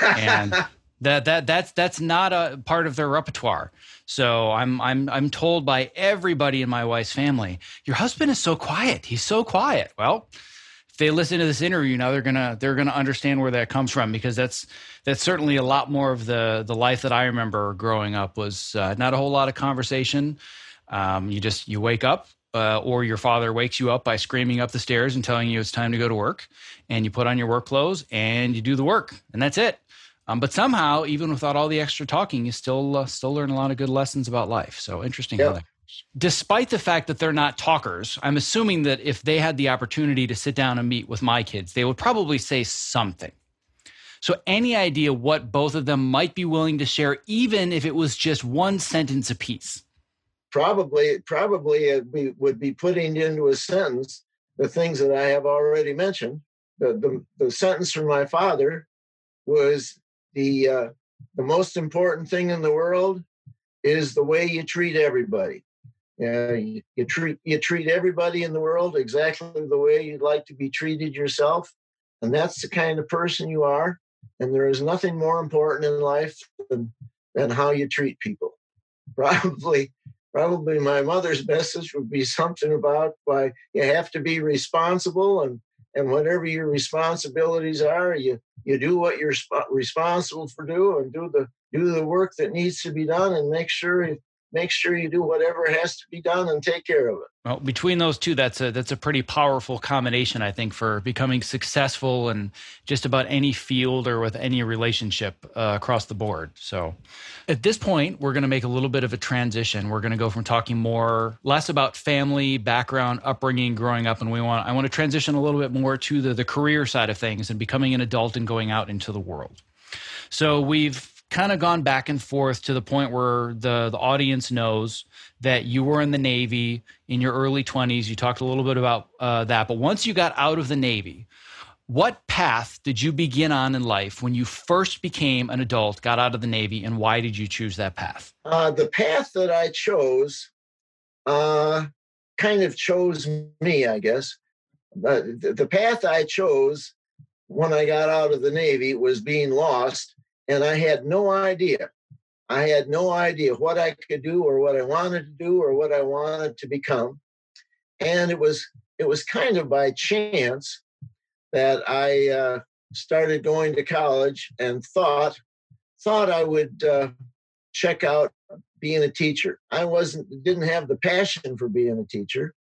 and that that that's that's not a part of their repertoire. So I'm I'm I'm told by everybody in my wife's family, your husband is so quiet. He's so quiet. Well, if they listen to this interview now, they're gonna they're gonna understand where that comes from because that's that's certainly a lot more of the the life that I remember growing up was uh, not a whole lot of conversation. Um, you just you wake up, uh, or your father wakes you up by screaming up the stairs and telling you it's time to go to work, and you put on your work clothes and you do the work, and that's it. Um, but somehow, even without all the extra talking, you still uh, still learn a lot of good lessons about life. So interesting. Yep. Despite the fact that they're not talkers, I'm assuming that if they had the opportunity to sit down and meet with my kids, they would probably say something. So, any idea what both of them might be willing to share, even if it was just one sentence apiece? Probably, probably it be, would be putting into a sentence the things that I have already mentioned. The, the, the sentence from my father was the uh, the most important thing in the world is the way you treat everybody. Uh, you, you, treat you treat everybody in the world exactly the way you'd like to be treated yourself, and that's the kind of person you are. And there is nothing more important in life than than how you treat people. Probably, probably my mother's message would be something about why you have to be responsible and and whatever your responsibilities are, you you do what you're sp- responsible for do and do the do the work that needs to be done and make sure make sure you do whatever has to be done and take care of it. Well, between those two, that's a that's a pretty powerful combination, I think, for becoming successful in just about any field or with any relationship uh, across the board. So, at this point, we're going to make a little bit of a transition. We're going to go from talking more less about family background, upbringing, growing up, and we want I want to transition a little bit more to the the career side of things and becoming an adult and going out into the world. So we've kind of gone back and forth to the point where the the audience knows that you were in the Navy in your early 20s. You talked a little bit about uh, that, but once you got out of the Navy, what path did you begin on in life when you first became an adult, got out of the Navy, and why did you choose that path? Uh, the path that I chose, uh, kind of chose me, I guess. But the path I chose when I got out of the Navy was being lost, and I had no idea. I had no idea what I could do or what I wanted to do or what I wanted to become. And it was it was kind of by chance that I uh, started going to college and thought thought I would uh, check out being a teacher. I wasn't didn't have the passion for being a teacher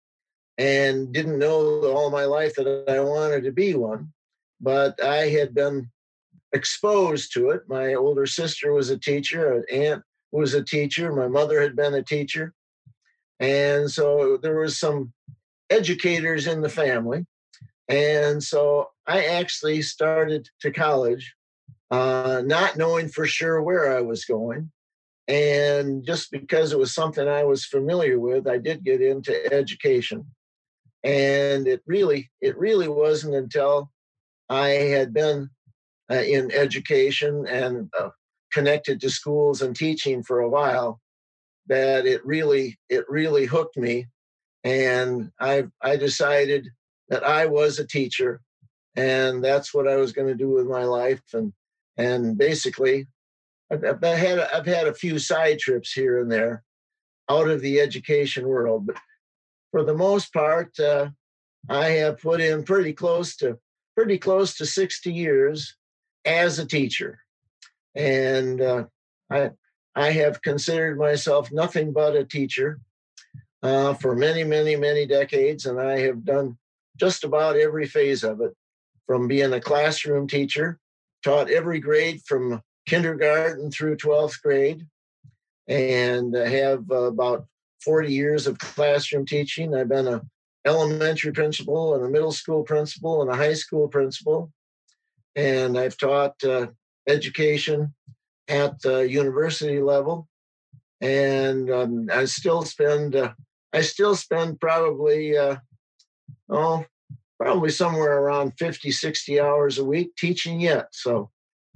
and didn't know all my life that I wanted to be one, but I had been exposed to it. My older sister was a teacher, an aunt was a teacher, my mother had been a teacher. And so there was some educators in the family. And so I actually started to college, uh, not knowing for sure where I was going. And just because it was something I was familiar with, I did get into education. And it really, it really wasn't until I had been uh, in education and uh, connected to schools and teaching for a while that it really, it really hooked me and I I decided that I was a teacher, and that's what I was going to do with my life. And and basically, I've, I've had I've had a few side trips here and there, out of the education world, but for the most part, uh, I have put in pretty close to pretty close to sixty years as a teacher, and uh, I I have considered myself nothing but a teacher uh, for many, many, many decades, and I have done just about every phase of it from being a classroom teacher, taught every grade from kindergarten through 12th grade, and have uh, about 40 years of classroom teaching. I've been a elementary principal and a middle school principal and a high school principal, and I've taught uh, education at the university level, and um, I still spend uh, I still spend probably, uh, oh, probably somewhere around 50, 60 hours a week teaching yet. So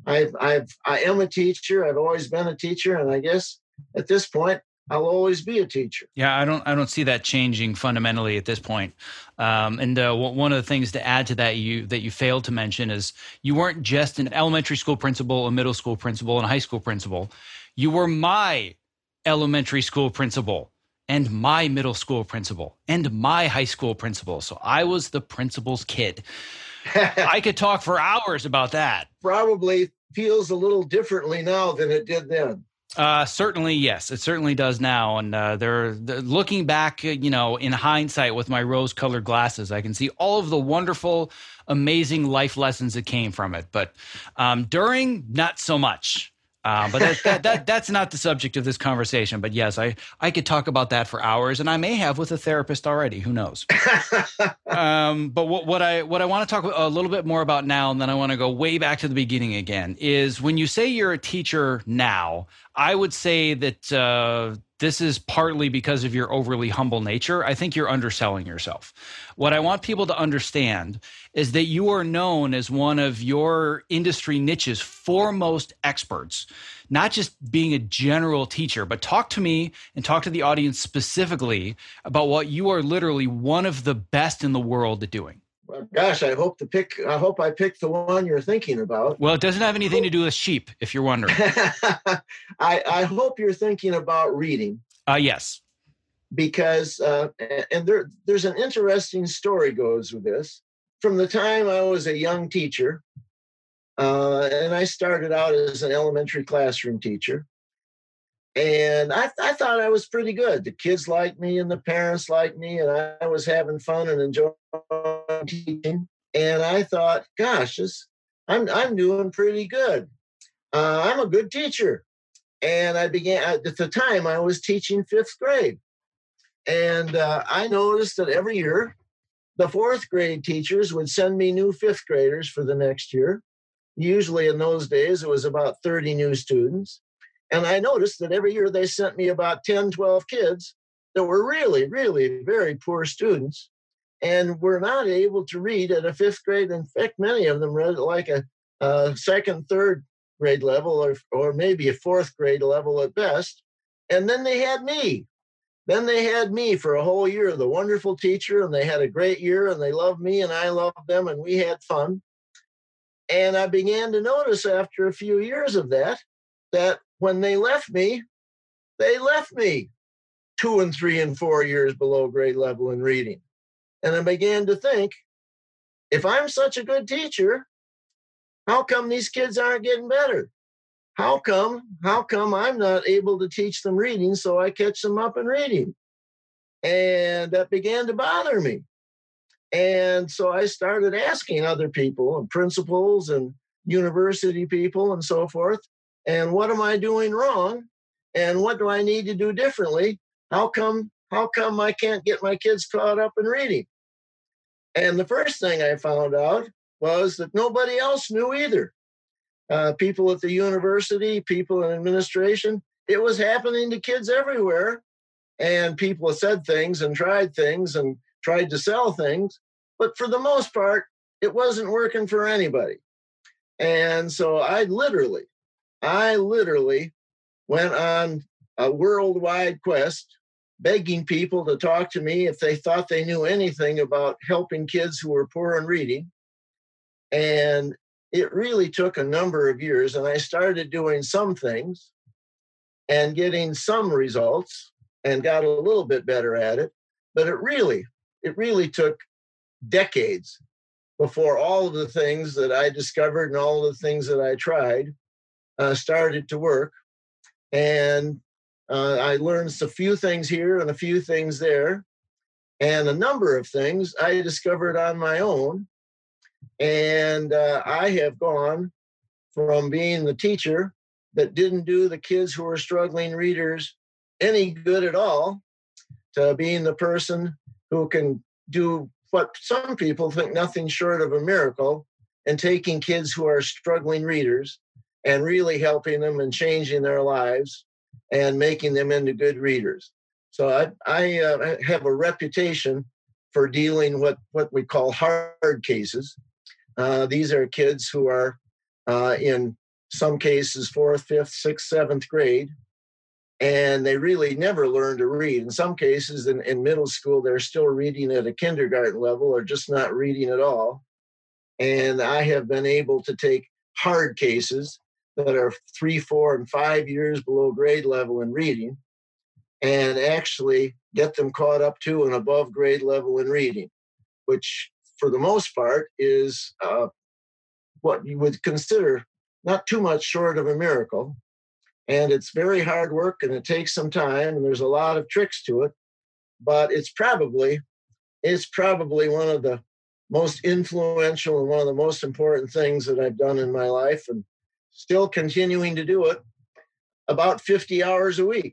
I've, I've, I am a teacher. I've always been a teacher. And I guess at this point, I'll always be a teacher. Yeah, I don't, I don't see that changing fundamentally at this point. Um, and uh, one of the things to add to that you that you failed to mention is you weren't just an elementary school principal, a middle school principal, and a high school principal. You were my elementary school principal and my middle school principal and my high school principal. So I was the principal's kid. I could talk for hours about that. Probably feels a little differently now than it did then. Uh, certainly, yes, it certainly does now. And uh, they're, they're, looking back, uh, you know, in hindsight with my rose-colored glasses, I can see all of the wonderful, amazing life lessons that came from it. But um, during, not so much. Uh, but that, that, that, that's not the subject of this conversation. But yes, I, I could talk about that for hours, and I may have with a therapist already. Who knows? um, but what, what I what I want to talk a little bit more about now, and then I want to go way back to the beginning again, is when you say you're a teacher now. I would say that uh, this is partly because of your overly humble nature. I think you're underselling yourself. What I want people to understand is that you are known as one of your industry niche's foremost experts, not just being a general teacher, but talk to me and talk to the audience specifically about what you are literally one of the best in the world at doing. Well, gosh, I hope to pick. I hope I picked the one you're thinking about. Well, it doesn't have anything to do with sheep, if you're wondering. I, I hope you're thinking about reading. Uh, yes. Because uh, and there there's an interesting story goes with this. From the time I was a young teacher, uh, and I started out as an elementary classroom teacher, and I, I thought I was pretty good. The kids liked me, and the parents liked me, and I was having fun and enjoying teaching. And I thought, gosh, this, I'm I'm doing pretty good. Uh, I'm a good teacher. And I began at the time I was teaching fifth grade, and uh, I noticed that every year the fourth grade teachers would send me new fifth graders for the next year. Usually in those days it was about 30 new students. And I noticed that every year they sent me about 10, 12 kids that were really, really very poor students and were not able to read at a fifth grade. In fact, many of them read like a, a second, third grade level or, or maybe a fourth grade level at best. And then they had me. then they had me for a whole year, the wonderful teacher, and they had a great year and they loved me and I loved them and we had fun. And I began to notice after a few years of that, that when they left me, they left me two and three and four years below grade level in reading. And I began to think if I'm such a good teacher, how come these kids aren't getting better? How come, how come I'm not able to teach them reading so I catch them up in reading? And that began to bother me. And so I started asking other people and principals and university people and so forth, and what am I doing wrong? And what do I need to do differently? How come how come I can't get my kids caught up in reading? And the first thing I found out was that nobody else knew either. Uh, people at the university, people in administration, it was happening to kids everywhere. And people said things and tried things and tried to sell things. But for the most part, it wasn't working for anybody. And so I literally, I literally went on a worldwide quest begging people to talk to me if they thought they knew anything about helping kids who were poor in reading. And it really took a number of years. And I started doing some things and getting some results and got a little bit better at it. But it really, it really took decades before all of the things that I discovered and all the things that I tried uh, started to work. And uh, I learned a few things here and a few things there, and a number of things I discovered on my own. And uh, I have gone from being the teacher that didn't do the kids who were struggling readers any good at all to being the person who can do what some people think nothing short of a miracle and taking kids who are struggling readers and really helping them and changing their lives and making them into good readers. So I, I uh, have a reputation for dealing with what we call hard cases. Uh, these are kids who are uh, in some cases fourth, fifth, sixth, seventh grade, and they really never learn to read. In some cases, in, in middle school, they're still reading at a kindergarten level or just not reading at all. And I have been able to take hard cases that are three, four, and five years below grade level in reading and actually get them caught up to and above grade level in reading, which for the most part is uh, what you would consider not too much short of a miracle. And it's very hard work and it takes some time and there's a lot of tricks to it, but it's probably it's probably one of the most influential and one of the most important things that I've done in my life. And still continuing to do it about 50 hours a week.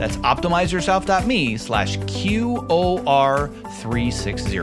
That's optimizeyourself.me slash QOR 360.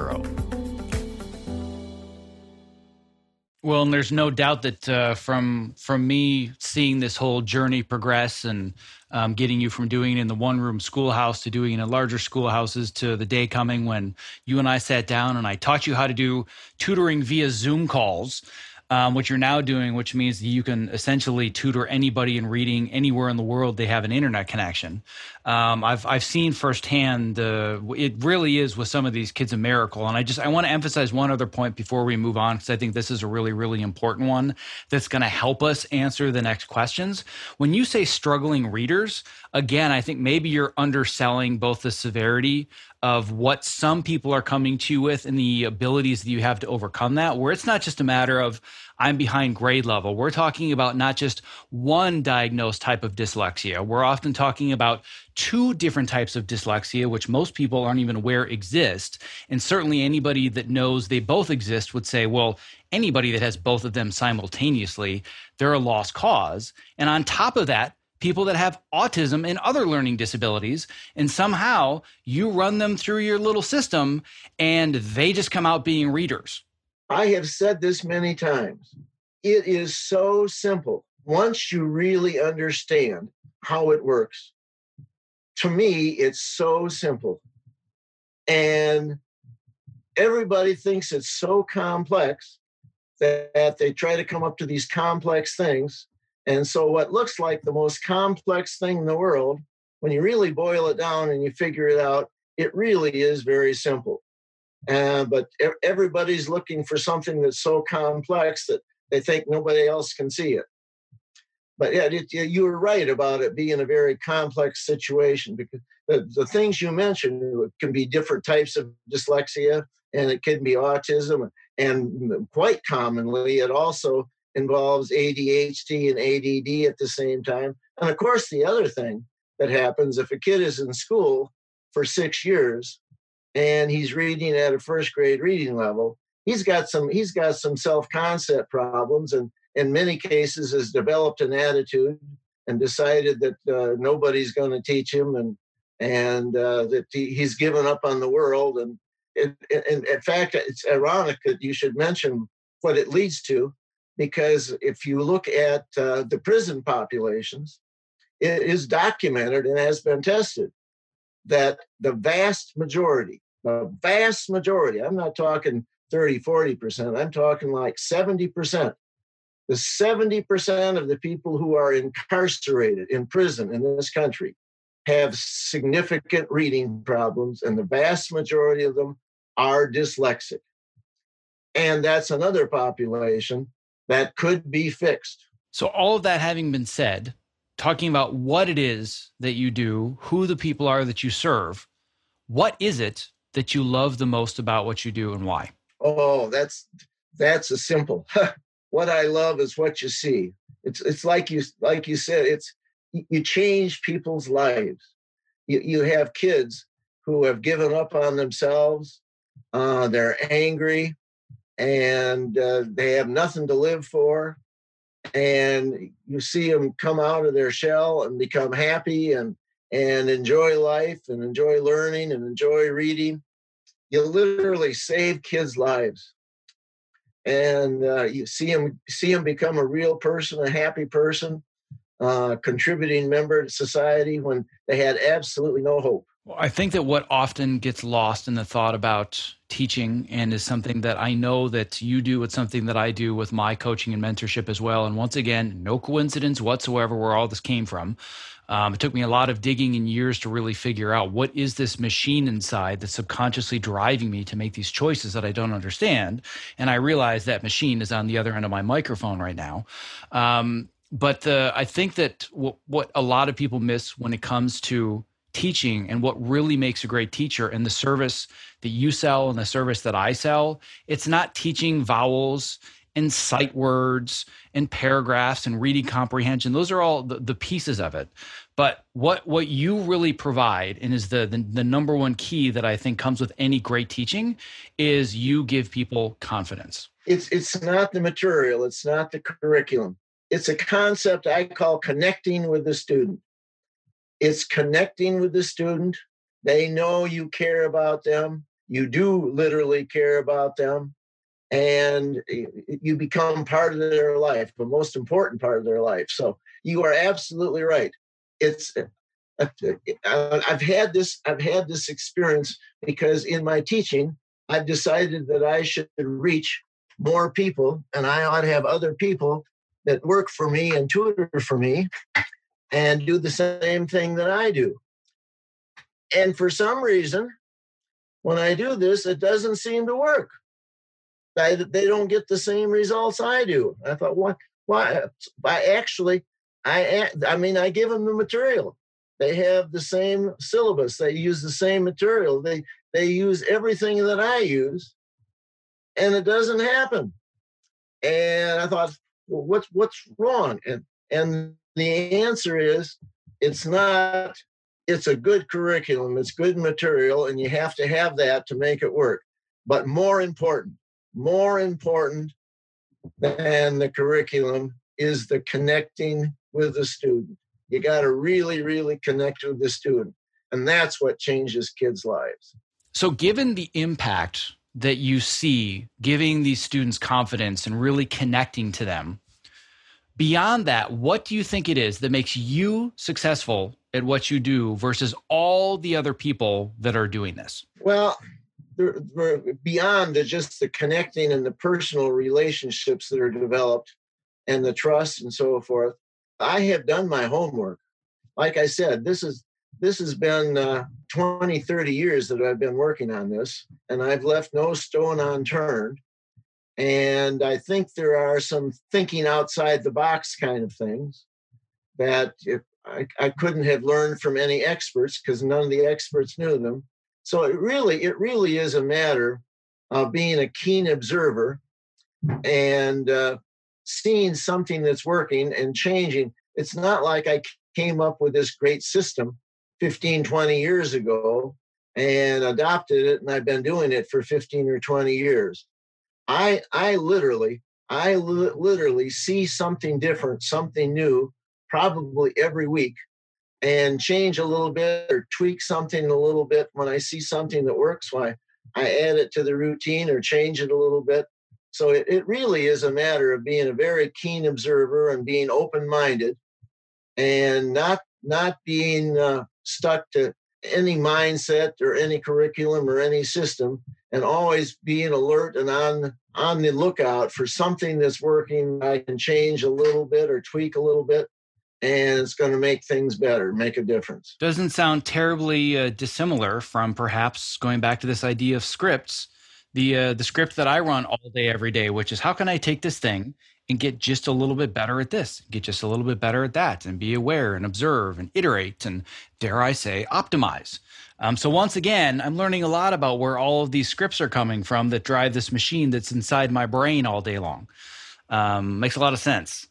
Well, and there's no doubt that uh, from from me seeing this whole journey progress and um, getting you from doing it in the one room schoolhouse to doing it in larger schoolhouses to the day coming when you and I sat down and I taught you how to do tutoring via Zoom calls um, which you're now doing, which means you can essentially tutor anybody in reading anywhere in the world they have an internet connection. Um, I've I've seen firsthand uh, it really is with some of these kids a miracle, and I just I want to emphasize one other point before we move on because I think this is a really really important one that's going to help us answer the next questions. When you say struggling readers, again, I think maybe you're underselling both the severity of what some people are coming to you with and the abilities that you have to overcome that, where it's not just a matter of I'm behind grade level. We're talking about not just one diagnosed type of dyslexia. We're often talking about two different types of dyslexia, which most people aren't even aware exist. And certainly anybody that knows they both exist would say, well, anybody that has both of them simultaneously, they're a lost cause. And on top of that, people that have autism and other learning disabilities. And somehow you run them through your little system and they just come out being readers. I have said this many times. It is so simple once you really understand how it works. To me, it's so simple. And everybody thinks it's so complex that they try to come up to these complex things and so, what looks like the most complex thing in the world, when you really boil it down and you figure it out, it really is very simple. Uh, but everybody's looking for something that's so complex that they think nobody else can see it. But yeah, it, you were right about it being a very complex situation because the, the things you mentioned can be different types of dyslexia and it can be autism. And quite commonly, it also involves ADHD and ADD at the same time. And of course, the other thing that happens if a kid is in school for six years and he's reading at a first grade reading level, he's got some he's got some self-concept problems and in many cases has developed an attitude and decided that uh, nobody's going to teach him and and uh, that he, he's given up on the world and and in fact it's ironic that you should mention what it leads to because if you look at uh, the prison populations, it is documented and has been tested that the vast majority, the vast majority, I'm not talking 30, 40%, I'm talking like 70%. The 70% of the people who are incarcerated in prison in this country have significant reading problems, and the vast majority of them are dyslexic. And that's another population that could be fixed. So, all of that having been said, talking about what it is that you do, who the people are that you serve, what is it that you love the most about what you do and why? Oh, that's that's a simple. what I love is what you see. It's it's like you like you said. It's you change people's lives. You you have kids who have given up on themselves. Uh, they're angry and uh, they have nothing to live for. And you see them come out of their shell and become happy and and enjoy life and enjoy learning and enjoy reading. You literally save kids' lives, and uh, you see them see them become a real person, a happy person, uh, contributing member to society when they had absolutely no hope. Well, I think that what often gets lost in the thought about teaching and is something that I know that you do. It's something that I do with my coaching and mentorship as well. And once again, no coincidence whatsoever where all this came from. Um, it took me a lot of digging and years to really figure out what is this machine inside that's subconsciously driving me to make these choices that I don't understand. And I realize that machine is on the other end of my microphone right now. Um, but the, I think that w- what a lot of people miss when it comes to teaching and what really makes a great teacher and the service that you sell and the service that I sell, it's not teaching vowels and sight words and paragraphs and reading comprehension. Those are all the, the pieces of it. But what what you really provide and is the, the the number one key that I think comes with any great teaching is you give people confidence. It's it's not the material, it's not the curriculum. It's a concept I call connecting with the student. It's connecting with the student. They know you care about them. You do literally care about them. and you become part of their life, the most important part of their life. So you are absolutely right. It's uh, I've had this I've had this experience because in my teaching I've decided that I should reach more people and I ought to have other people that work for me and tutor for me and do the same thing that I do. And for some reason, when I do this, it doesn't seem to work. I, they don't get the same results I do. I thought, what? Why? I actually, I, I mean, I give them the material. They have the same syllabus. They use the same material. They they use everything that I use, and it doesn't happen. And I thought, well, what's what's wrong? And and the answer is, it's not. It's a good curriculum. It's good material, and you have to have that to make it work. But more important, more important than the curriculum is the connecting with the student. You got to really, really connect with the student. And that's what changes kids' lives. So, given the impact that you see giving these students confidence and really connecting to them, beyond that, what do you think it is that makes you successful at what you do versus all the other people that are doing this? Well, beyond just the connecting and the personal relationships that are developed and the trust and so forth i have done my homework like i said this is this has been uh, 20 30 years that i've been working on this and i've left no stone unturned and i think there are some thinking outside the box kind of things that if I, I couldn't have learned from any experts because none of the experts knew them so it really, it really is a matter of being a keen observer and uh, seeing something that's working and changing. It's not like I came up with this great system 15, 20 years ago and adopted it and I've been doing it for 15 or 20 years. I I literally I li- literally see something different, something new probably every week and change a little bit or tweak something a little bit when I see something that works. Why I add it to the routine or change it a little bit. So it, it really is a matter of being a very keen observer and being open minded and not not being uh, stuck to any mindset or any curriculum or any system and always being alert and on on the lookout for something that's working i can change a little bit or tweak a little bit and it's going to make things better, make a difference. Doesn't sound terribly uh, dissimilar from perhaps going back to this idea of scripts. The uh, the script that I run all day every day, which is how can I take this thing and get just a little bit better at this, get just a little bit better at that, and be aware and observe and iterate and dare I say optimize. Um, so once again, I'm learning a lot about where all of these scripts are coming from that drive this machine that's inside my brain all day long. Um, makes a lot of sense.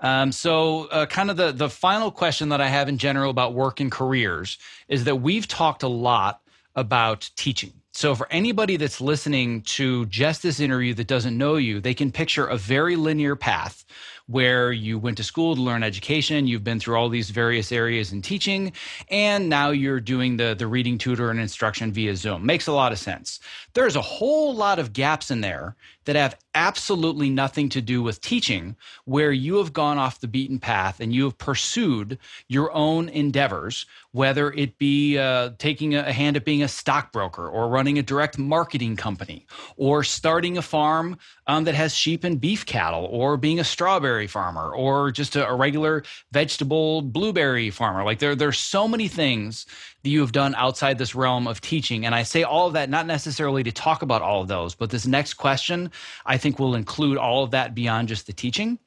Um, so, uh, kind of the the final question that I have in general about work and careers is that we've talked a lot about teaching. So, for anybody that's listening to just this interview that doesn't know you, they can picture a very linear path where you went to school to learn education, you've been through all these various areas in teaching, and now you're doing the, the reading tutor and instruction via Zoom. Makes a lot of sense. There's a whole lot of gaps in there that have absolutely nothing to do with teaching, where you have gone off the beaten path and you have pursued your own endeavors, whether it be uh, taking a hand at being a stockbroker or running a direct marketing company or starting a farm um, that has sheep and beef cattle or being a strawberry farmer or just a, a regular vegetable blueberry farmer. Like there, there's so many things that you have done outside this realm of teaching. And I say all of that not necessarily to talk about all of those, but this next question I think will include all of that beyond just the teaching.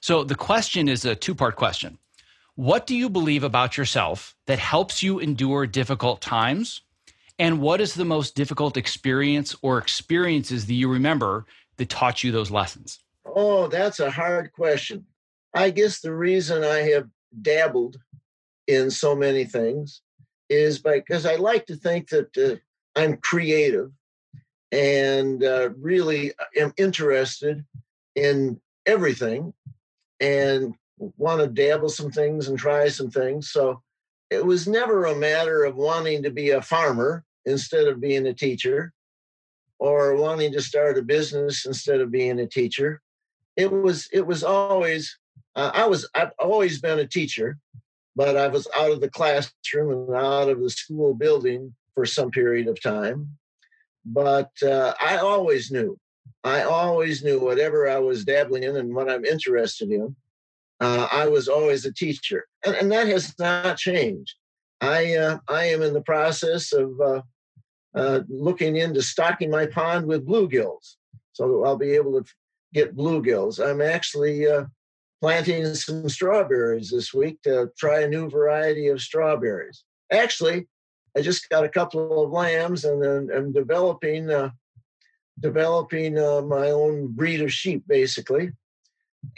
So the question is a two part question. What do you believe about yourself that helps you endure difficult times? And what is the most difficult experience or experiences that you remember that taught you those lessons? Oh, that's a hard question. I guess the reason I have dabbled in so many things is because I like to think that uh, I'm creative and uh, really am interested in everything and want to dabble some things and try some things. So it was never a matter of wanting to be a farmer instead of being a teacher. or wanting to start a business instead of being a teacher. It was it was always uh, I was I've always been a teacher, but I was out of the classroom and out of the school building for some period of time. But uh, I always knew, I always knew whatever I was dabbling in and what I'm interested in, uh, I was always a teacher, and, and that has not changed. I uh, I am in the process of uh, uh, looking into stocking my pond with bluegills, so I'll be able to get bluegills. I'm actually uh, planting some strawberries this week to try a new variety of strawberries. Actually, I just got a couple of lambs, and then I'm developing uh, developing uh, my own breed of sheep, basically,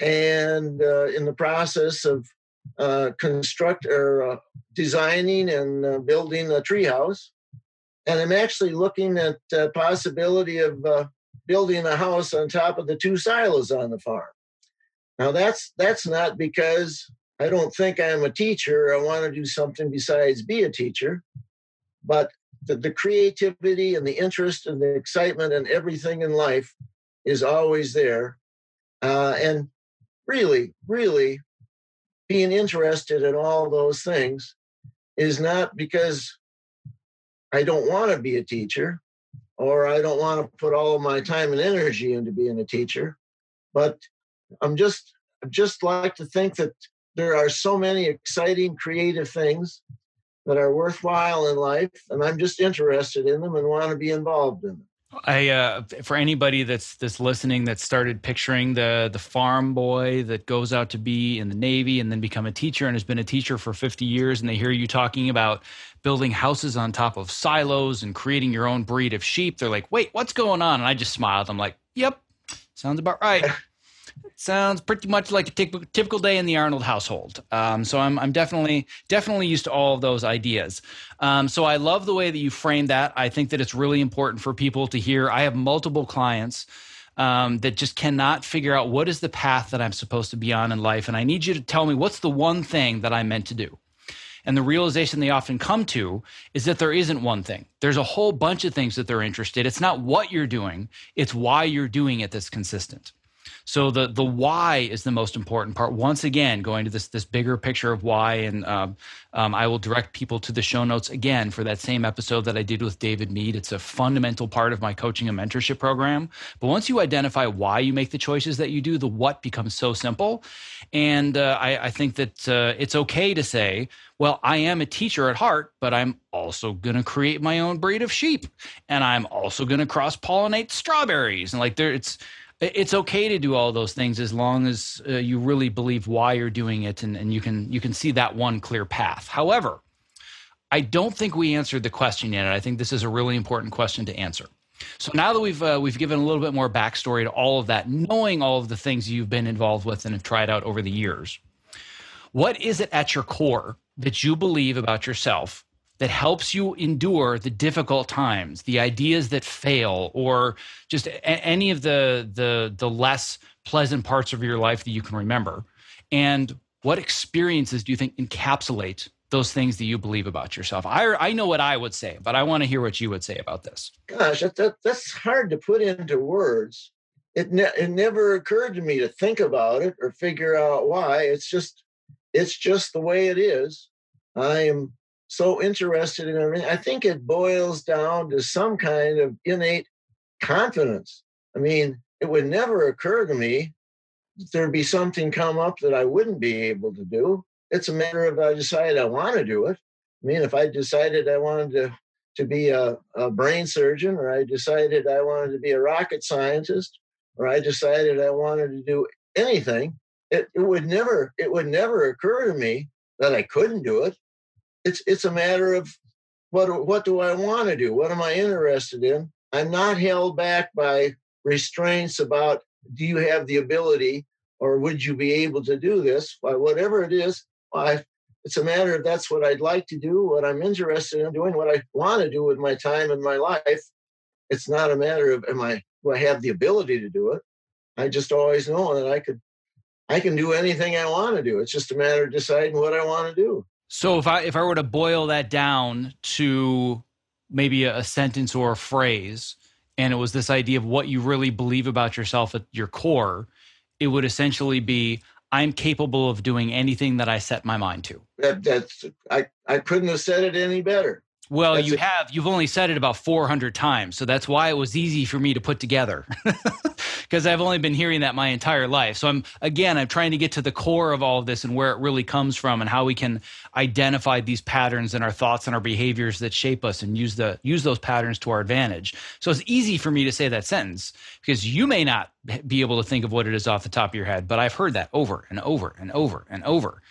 and uh, in the process of uh, construct or uh, designing and uh, building a treehouse. And I'm actually looking at the possibility of building a house on top of the two silos on the farm. Now that's that's not because I don't think I'm a teacher. I want to do something besides be a teacher, but the, the creativity and the interest and the excitement and everything in life is always there. Uh, and really, really being interested in all those things is not because I don't want to be a teacher or I don't want to put all my time and energy into being a teacher, but I'm just I just like to think that there are so many exciting creative things that are worthwhile in life and I'm just interested in them and want to be involved in them. I uh, for anybody that's that's listening that started picturing the the farm boy that goes out to be in the Navy and then become a teacher and has been a teacher for 50 years and they hear you talking about building houses on top of silos and creating your own breed of sheep they're like wait what's going on? And I just smiled. I'm like yep sounds about right sounds pretty much like a typical day in the Arnold household. Um, so I'm, I'm definitely definitely used to all of those ideas. Um, so I love the way that you frame that. I think that it's really important for people to hear. I have multiple clients. Um, that just cannot figure out what is the path that I'm supposed to be on in life. And I need you to tell me what's the one thing that I'm meant to do. And the realization they often come to is that there isn't one thing. There's a whole bunch of things that they're interested. It's not what you're doing, it's why you're doing it that's consistent. So the the why is the most important part. Once again, going to this this bigger picture of why, and um, um, I will direct people to the show notes again for that same episode that I did with David Mead. It's a fundamental part of my coaching and mentorship program. But once you identify why you make the choices that you do, the what becomes so simple. And uh, I, I, think that uh, it's okay to say, well, I am a teacher at heart, but I'm also going to create my own breed of sheep, and I'm also going to cross pollinate strawberries, and like there, it's it's okay to do all those things as long as uh, you really believe why you're doing it and, and you can you can see that one clear path. However i don't think we answered the question yet and i think this is a really important question to answer. So now that we've uh, we've given a little bit more backstory to all of that knowing all of the things you've been involved with and have tried out over the years what is it at your core that you believe about yourself that helps you endure the difficult times, the ideas that fail, or just a- any of the, the the less pleasant parts of your life that you can remember. And what experiences do you think encapsulate those things that you believe about yourself? I I know what I would say, but I want to hear what you would say about this. Gosh, that, that that's hard to put into words. It ne- it never occurred to me to think about it or figure out why. It's just it's just the way it is. I am so interested in everything. I think it boils down to some kind of innate confidence. I mean, it would never occur to me that there'd be something come up that I wouldn't be able to do. It's a matter of I decide I want to do it. I mean, if I decided I wanted to to be a, a brain surgeon, or I decided I wanted to be a rocket scientist, or I decided I wanted to do anything, it, it would never it would never occur to me that I couldn't do it it's it's a matter of what what do I want to do? What am I interested in? I'm not held back by restraints about do you have the ability or would you be able to do this? Well, whatever it is, it's a matter of that's what I'd like to do, what I'm interested in doing, what I want to do with my time and my life. It's not a matter of am I do I have the ability to do it? I just always know that I could I can do anything I want to do. It's just a matter of deciding what I want to do. So if I if I were to boil that down to maybe a, a sentence or a phrase, and it was this idea of what you really believe about yourself at your core, it would essentially be I'm capable of doing anything that I set my mind to. That, that's I, I couldn't have said it any better. Well, that's you a- have. You've only said it about 400 times. So that's why it was easy for me to put together. Because I've only been hearing that my entire life. So I'm, again, I'm trying to get to the core of all of this and where it really comes from and how we can identify these patterns in our thoughts and our behaviors that shape us and use the use those patterns to our advantage. So it's easy for me to say that sentence because you may not be able to think of what it is off the top of your head, but I've heard that over and over and over and over.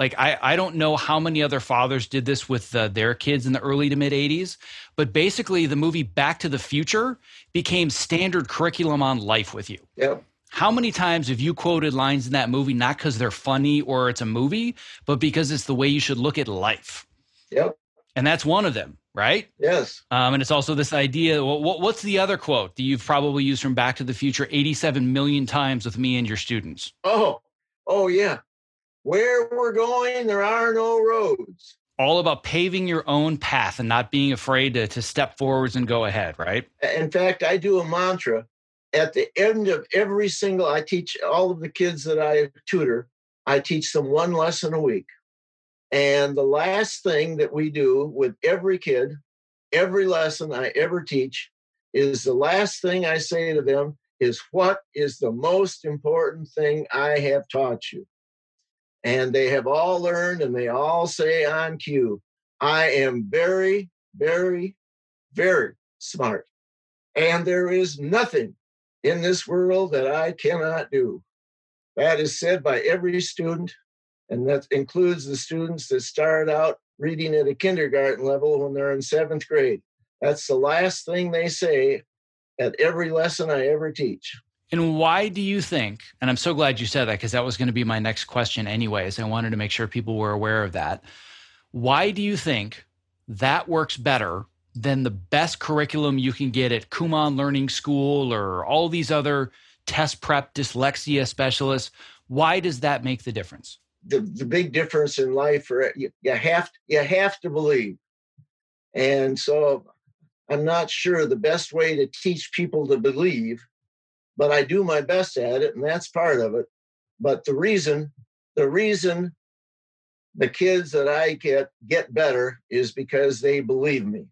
Like I, I don't know how many other fathers did this with uh, their kids in the early to mid 80s, but basically the movie Back to the Future became standard curriculum on life with you. Yep. How many times have you quoted lines in that movie not because they're funny or it's a movie, but because it's the way you should look at life? Yep. And that's one of them, right? Yes. Um, and it's also this idea. Well, what, what's the other quote that you've probably used from Back to the Future 87 million times with me and your students? Oh, oh yeah. Where we're going, there are no roads. All about paving your own path and not being afraid to, to step forwards and go ahead, right? In fact, I do a mantra at the end of every single, I teach all of the kids that I tutor, I teach them one lesson a week. And the last thing that we do with every kid, every lesson I ever teach, is the last thing I say to them is, What is the most important thing I have taught you? And they have all learned and they all say on cue, I am very, very, very smart. And there is nothing in this world that I cannot do. That is said by every student, and that includes the students that start out reading at a kindergarten level when they're in seventh grade. That's the last thing they say at every lesson I ever teach. And why do you think, and I'm so glad you said that because that was going to be my next question, anyways. I wanted to make sure people were aware of that. Why do you think that works better than the best curriculum you can get at Kumon Learning School or all these other test prep dyslexia specialists? Why does that make the difference? The, the big difference in life, you, you have you have to believe, and so I'm not sure the best way to teach people to believe but I do my best at it, and that's part of it. But the reason, the reason the kids that I get get better is because they believe me.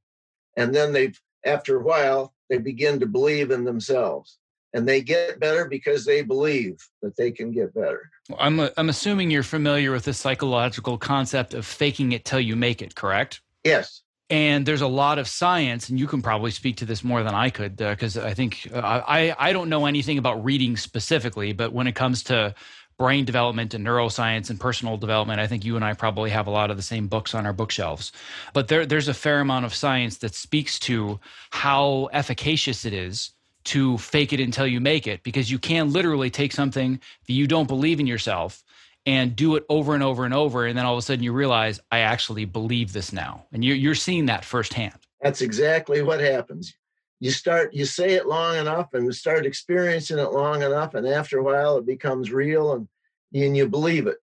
And then they after a while, they begin to believe in themselves. And they get better because they believe that they can get better. I'm, a, I'm assuming you're familiar with the psychological concept of faking it till you make it, correct? Yes. And there's a lot of science, and you can probably speak to this more than I could, because uh, I think uh, I I don't know anything about reading specifically, but when it comes to brain development and neuroscience and personal development, I think you and I probably have a lot of the same books on our bookshelves. But there there's a fair amount of science that speaks to how efficacious it is to fake it until you make it, because you can literally take something that you don't believe in yourself and do it over and over and over. And then all of a sudden you realize, I actually believe this now. And you're, you're seeing that firsthand. That's exactly what happens. You start, you say it long enough and start experiencing it long enough. And after a while, it becomes real and, and you believe it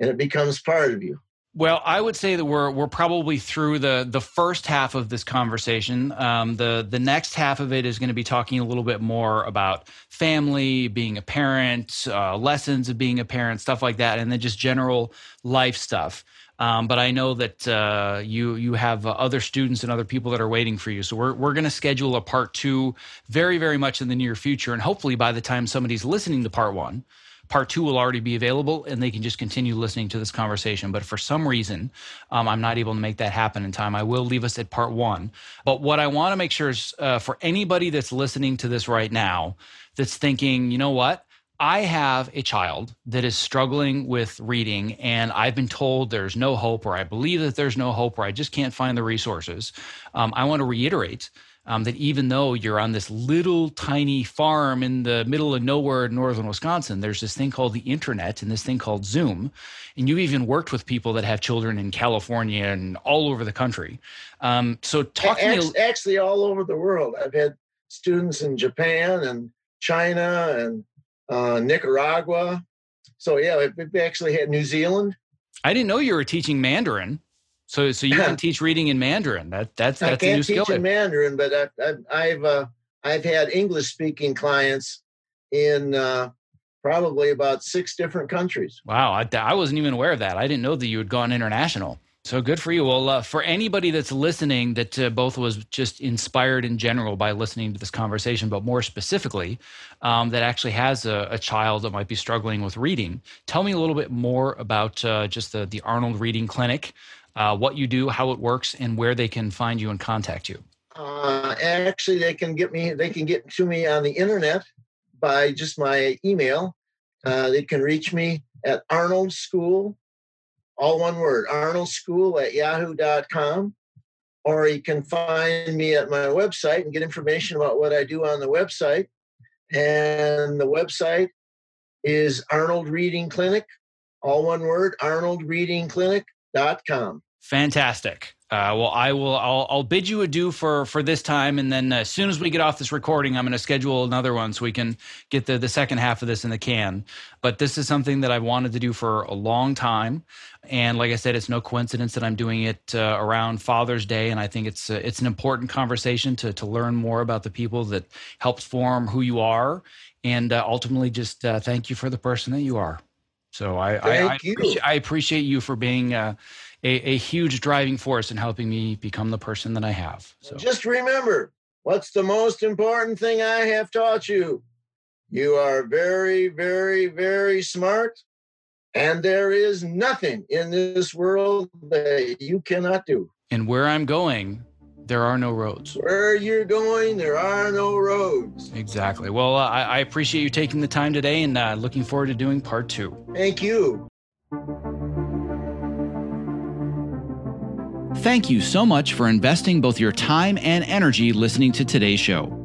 and it becomes part of you. Well, I would say that we're we're probably through the the first half of this conversation. Um, the the next half of it is going to be talking a little bit more about family, being a parent, uh, lessons of being a parent, stuff like that, and then just general life stuff. Um, but I know that uh, you you have uh, other students and other people that are waiting for you. So we're we're going to schedule a part two very very much in the near future, and hopefully by the time somebody's listening to part one part two will already be available and they can just continue listening to this conversation. But for some reason, um, I'm not able to make that happen in time. I will leave us at part one. But what I want to make sure is uh, for anybody that's listening to this right now that's thinking, you know what? I have a child that is struggling with reading, and I've been told there's no hope, or I believe that there's no hope, or I just can't find the resources. Um, I want to reiterate um, that even though you're on this little tiny farm in the middle of nowhere in northern Wisconsin, there's this thing called the internet and this thing called Zoom. And you've even worked with people that have children in California and all over the country. Um, so, talk actually, me. Actually, all over the world. I've had students in Japan and China and uh, Nicaragua. So, yeah, we've actually had New Zealand. I didn't know you were teaching Mandarin. So, so you can teach reading in Mandarin. That that's that's I can't a new skill. teach in Mandarin, but I, have uh, I've had English speaking clients in uh, probably about six different countries. Wow, I, I, wasn't even aware of that. I didn't know that you had gone international. So good for you. Well, uh, for anybody that's listening, that uh, both was just inspired in general by listening to this conversation, but more specifically, um, that actually has a, a, child that might be struggling with reading, tell me a little bit more about uh, just the, the Arnold Reading Clinic, uh, what you do, how it works, and where they can find you and contact you. Uh, actually, they can get me. They can get to me on the internet by just my email. Uh, they can reach me at Arnold School all one word, Arnold School at yahoo.com. Or you can find me at my website and get information about what I do on the website. And the website is Arnold Reading Clinic, all one word, arnoldreadingclinic.com. Fantastic. Uh, well, I will. I'll, I'll, bid you adieu for for this time, and then as soon as we get off this recording, I'm going to schedule another one so we can get the the second half of this in the can. But this is something that I've wanted to do for a long time, and like I said, it's no coincidence that I'm doing it uh, around Father's Day, and I think it's uh, it's an important conversation to to learn more about the people that helped form who you are, and uh, ultimately just uh, thank you for the person that you are. So I I, I, appreciate, I, appreciate, you for being uh, a, a huge driving force in helping me become the person that I have. So just remember what's the most important thing I have taught you? You are very, very, very smart, and there is nothing in this world that you cannot do. And where I'm going, there are no roads. Where you're going, there are no roads. Exactly. Well, uh, I, I, appreciate you taking the time today and uh, looking forward to doing part two. Thank you. Thank you so much for investing both your time and energy listening to today's show.